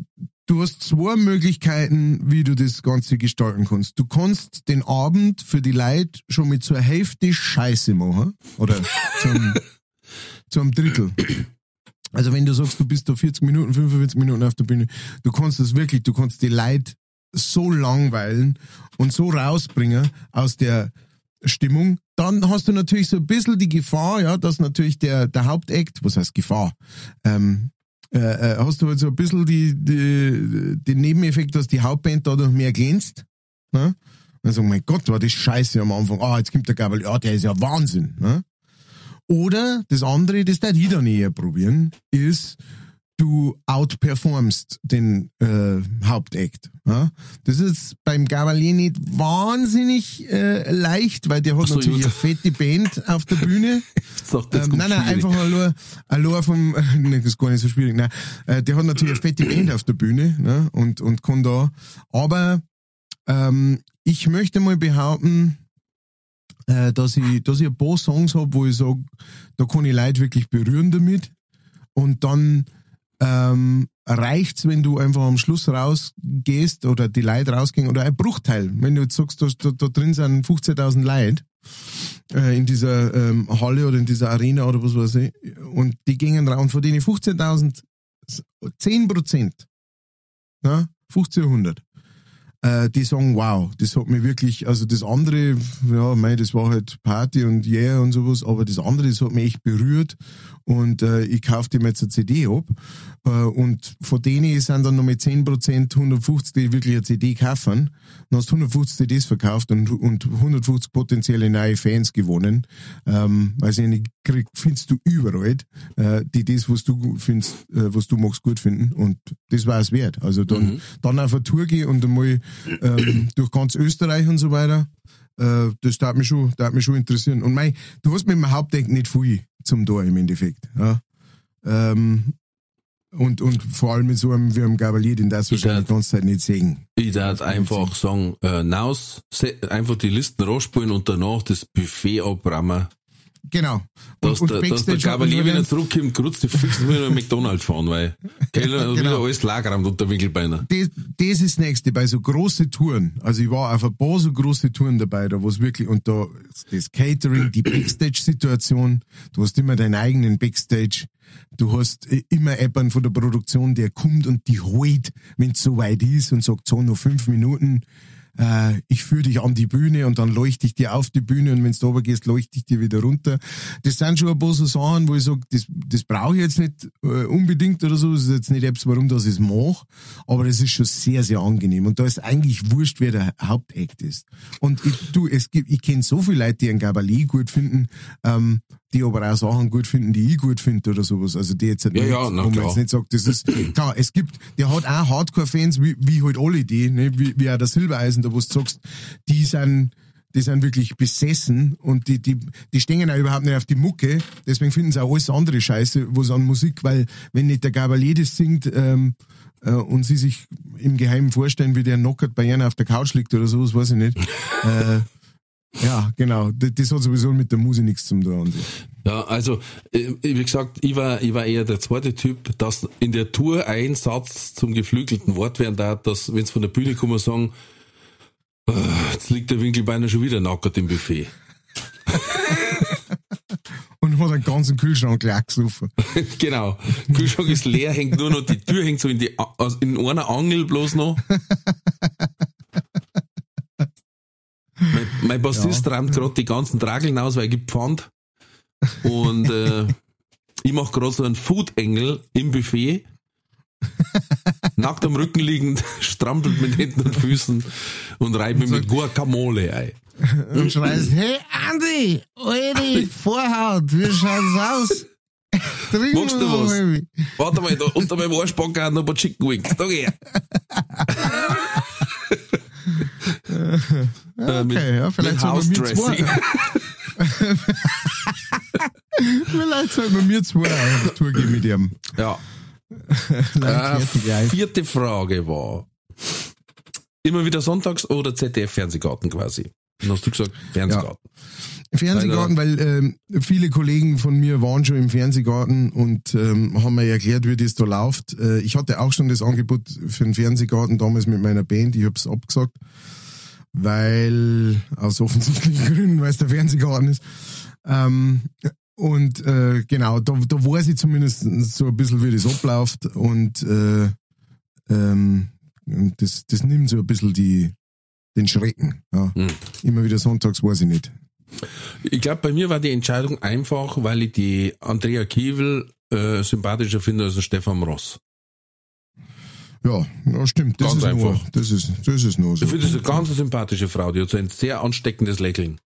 Speaker 4: du hast zwei Möglichkeiten, wie du das Ganze gestalten kannst. Du kannst den Abend für die Leute schon mit zur Hälfte Scheiße machen. Oder zum, zum Drittel. Also wenn du sagst, du bist da 40 Minuten, 45 Minuten auf der Bühne, du kannst das wirklich, du kannst die Leute so langweilen und so rausbringen aus der Stimmung, dann hast du natürlich so ein bisschen die Gefahr, ja, dass natürlich der, der Hauptakt, was heißt Gefahr, ähm, äh, äh, hast du halt so ein bisschen die, die, den Nebeneffekt, dass die Hauptband dadurch mehr glänzt. Ne? Sagen, mein Gott, war das scheiße am Anfang. Ah, jetzt kommt der Gabel, ja, der ist ja Wahnsinn. Ne? Oder das andere, das da die dann eher probieren, ist, du outperformst den äh, Hauptakt. Ja? Das ist beim Gavalier nicht wahnsinnig äh, leicht, weil der hat
Speaker 3: so,
Speaker 4: natürlich
Speaker 3: gut.
Speaker 4: eine fette Band auf der Bühne.
Speaker 3: Jetzt
Speaker 4: Ähm, nein, nein,
Speaker 3: schwierig.
Speaker 4: einfach allein, allein vom, nee, das ist gar nicht so schwierig, nein, äh, der hat natürlich eine fette Band auf der Bühne, ne, und, und kann da, aber, ähm, ich möchte mal behaupten, äh, dass ich, dass ich ein paar Songs habe, wo ich sage, da kann ich Leute wirklich berühren damit, und dann, ähm, reicht's, wenn du einfach am Schluss rausgehst oder die Leute rausgehen oder ein Bruchteil. Wenn du jetzt sagst, da, da, drin sind 15.000 Leute äh, in dieser ähm, Halle oder in dieser Arena oder was weiß ich und die gingen raus und von denen 15.000, 10 Prozent, ja, 1500, äh, die sagen, wow, das hat mir wirklich, also das andere, ja, mei, das war halt Party und yeah und sowas, aber das andere, das hat mich echt berührt und äh, ich kaufte mir jetzt eine CD ab äh, und von denen sind dann noch mit 10% 150, die wirklich eine CD kaufen, dann hast du 150 CDs verkauft und, und 150 potenzielle neue Fans gewonnen, ähm, weil sie nicht krieg, findest du überall, äh, die das, was du findest, äh, was du magst, gut finden und das war es wert. Also dann, dann auf eine Tour gehen und einmal ähm, durch ganz Österreich und so weiter, äh, das darf mich schon, darf mich schon interessieren. Und mei, du hast mit dem Hauptdeck nicht viel zum Tor im Endeffekt. Ja. Ähm, und, und vor allem mit so einem wie einem Gabalier, den
Speaker 3: Ich
Speaker 4: wahrscheinlich die ganze Zeit nicht sehen.
Speaker 3: Ich darf einfach sagen, äh, naus, einfach die Listen rausspielen und danach das Buffet abrammen.
Speaker 4: Genau.
Speaker 3: Dass, der, dass der Gabalier wieder zurückkommt, kurz die fix wieder in McDonalds fahren, weil Keller
Speaker 4: Genau.
Speaker 3: wieder alles lagerramt unter Winkelbeiner.
Speaker 4: das, das ist das Nächste, bei so große Touren. Also ich war auf ein paar so große Touren dabei, da wo es wirklich, und da das Catering, die Backstage-Situation, du hast immer deinen eigenen Backstage, du hast äh, immer jemanden von der Produktion, der kommt und die holt, wenn es soweit ist und sagt, so, noch fünf Minuten, äh, ich führe dich an die Bühne und dann leuchte ich dir auf die Bühne und wenn du runter gehst, leuchte ich dir wieder runter. Das sind schon ein paar so Sachen, wo ich sage, das, das brauche ich jetzt nicht äh, unbedingt oder so. Das ist jetzt nicht etwas, warum das ich es mache, aber es ist schon sehr, sehr angenehm. Und da ist eigentlich wurscht, wer der Hauptakt ist. Und ich, du, es gibt, ich kenne so viele Leute, die einen Gabalier gut finden, ähm, die aber auch Sachen gut finden, die ich gut finde oder sowas. Also die jetzt
Speaker 3: Ja,
Speaker 4: nicht,
Speaker 3: ja, na
Speaker 4: wo man
Speaker 3: klar.
Speaker 4: jetzt nicht sagt, das ist, klar, es gibt, der hat auch Hardcore-Fans, wie, wie halt alle die, ne, wie, wie auch der Silbereisen, da wo du sagst, die sind, die sind wirklich besessen und die, die, die stehen auch überhaupt nicht auf die Mucke, deswegen finden sie auch alles andere Scheiße, was an Musik, weil wenn nicht der Gabalier das singt, ähm, äh, und sie sich im Geheimen vorstellen, wie der knockert bei einer auf der Couch liegt oder sowas, weiß ich nicht, äh, Ja, genau. Das, das hat sowieso mit der Musik nichts zu tun.
Speaker 3: Ja, also, äh, wie gesagt, ich war, ich war eher der zweite Typ, dass in der Tour ein Satz zum geflügelten Wort werden darf, dass, wenn es von der Bühne kommen, sagen, "Ah, jetzt liegt der Winkelbeiner schon wieder nackert im Buffet.
Speaker 4: Und hat einen ganzen Kühlschrank gleich gesoffen.
Speaker 3: genau. Kühlschrank ist leer, hängt nur noch, die Tür hängt so in die, in einer Angel bloß noch. mein, mein Bassist räumt gerade die ganzen Trageln aus, weil er gibt Pfand. Und äh, ich mache gerade so einen Food-Engel im Buffet. Nackt am Rücken liegend, strampelt mit Händen und Füßen und reibt mir mit Guacamole ein.
Speaker 5: Und schreist, hey Andi, eure Vorhaut, wie schaut's aus? Trink
Speaker 3: Magst du was? Warte mal, da unter meinem Arschbacken noch ein paar Chicken Wings. Da geh her. Äh, mit-
Speaker 4: Okay, ja, vielleicht sollten wir zwei, vielleicht sollten wir mir zwei auf Tour gehen mit ihm.
Speaker 3: Ja. Äh, vierte Frage war, immer wieder sonntags oder ZDF-Fernsehgarten quasi? Dann hast du gesagt, Fernsehgarten.
Speaker 4: Fernsehgarten, weil ähm, viele Kollegen von mir waren schon im Fernsehgarten und ähm, haben mir erklärt, wie das da läuft. Äh, ich hatte auch schon das Angebot für den Fernsehgarten damals mit meiner Band. Ich habe es abgesagt, weil aus offensichtlichen Gründen, weil es der Fernsehgarten ist. Ähm, und äh, genau, da, da weiß ich zumindest so ein bisschen, wie das abläuft und äh, ähm, das, das nimmt so ein bisschen die, den Schrecken. Ja.
Speaker 3: Hm.
Speaker 4: Immer wieder sonntags weiß ich nicht.
Speaker 3: Ich glaube, bei mir war die Entscheidung einfach, weil ich die Andrea Kiewel äh, sympathischer finde als Stefan Ross.
Speaker 4: Ja, ja stimmt. Das
Speaker 3: Ganz
Speaker 4: ist
Speaker 3: einfach.
Speaker 4: Nur, das ist, das ist nur so.
Speaker 3: Ich finde, das eine ganz sympathische Frau, die hat so ein sehr ansteckendes Lächeln.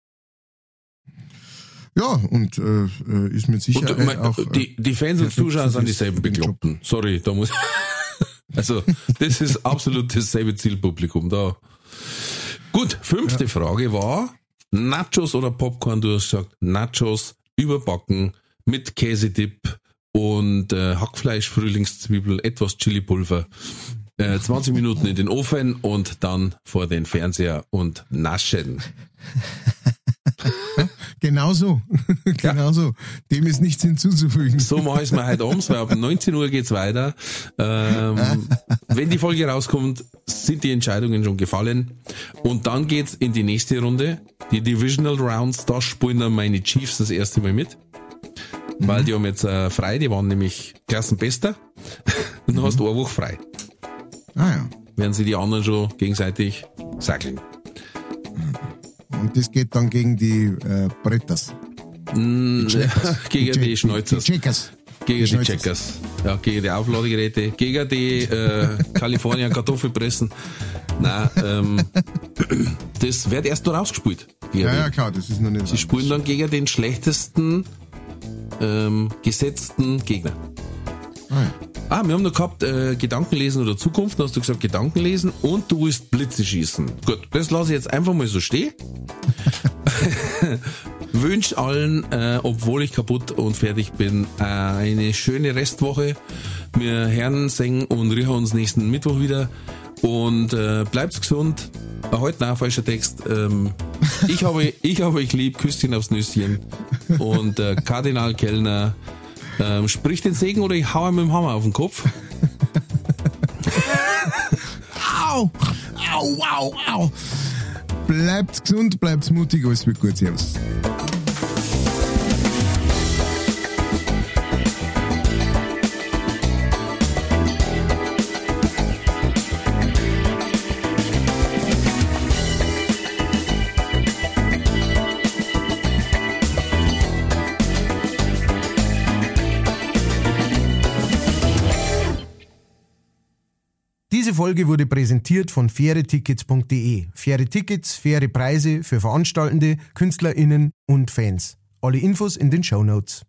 Speaker 4: Ja, und äh, äh, ist mit
Speaker 3: Und
Speaker 4: Sicherheit
Speaker 3: mein,
Speaker 4: auch. äh,
Speaker 3: die, die Fans und Zuschauer sind dieselben. Bekloppten. Sorry, da muss Also, das ist absolut dasselbe Zielpublikum da. Gut, fünfte Frage war Nachos oder Popcorn? Du hast gesagt Nachos überbacken mit Käsedip und äh, Hackfleisch, Frühlingszwiebel, etwas Chilipulver. Äh, 20 Minuten in den Ofen und dann vor den Fernseher und naschen.
Speaker 4: Genau so. genau so. Dem ist nichts hinzuzufügen.
Speaker 3: So mache ich es mir heute abends, weil ab 19 Uhr geht's weiter. Ähm, wenn die Folge rauskommt, sind die Entscheidungen schon gefallen. Und dann geht's in die nächste Runde. Die Divisional Rounds, da spielen dann meine Chiefs das erste Mal mit. Weil die haben jetzt äh, frei, die waren nämlich Klassenbester. Und dann hast du eine Woche frei.
Speaker 4: Ah ja.
Speaker 3: Werden sie die anderen schon gegenseitig sackeln.
Speaker 4: Und das geht dann gegen die äh, Bretters.
Speaker 3: Mm, gegen die Schneuzers.
Speaker 4: Die Checkers.
Speaker 3: Gegen die. Checkers. Ja, gegen die Aufladegeräte, gegen die äh, Kalifornien Kartoffelpressen. Nein, ähm, das wird erst noch rausgespielt.
Speaker 4: Ja,
Speaker 3: die.
Speaker 4: ja, klar, das ist noch nicht
Speaker 3: Sie spielen dann gegen den schlechtesten ähm, gesetzten Gegner.
Speaker 4: Ah, ja.
Speaker 3: Ah, wir haben noch gehabt, äh, Gedankenlesen oder Zukunft, dann hast du gesagt Gedankenlesen und du willst Blitze schießen. Gut, das lasse ich jetzt einfach mal so stehen. Wünsch allen, äh, obwohl ich kaputt und fertig bin, äh, eine schöne Restwoche. Wir hören, singen und riechen uns nächsten Mittwoch wieder. Und äh, bleibt gesund. Heute ein falscher Text. Ähm, ich, habe, ich habe euch lieb, Küsschen aufs Nüsschen. Und äh, Kardinal Kellner ähm, sprich den Segen oder ich hau ihm mit dem Hammer auf den Kopf.
Speaker 4: Au! Au, au, au! Bleibt gesund, bleibt mutig, alles wird gut. Servus.
Speaker 1: Diese Folge wurde präsentiert von fairetickets.de. Faire Tickets, faire Preise für Veranstaltende, KünstlerInnen und Fans. Alle Infos in den Show Notes.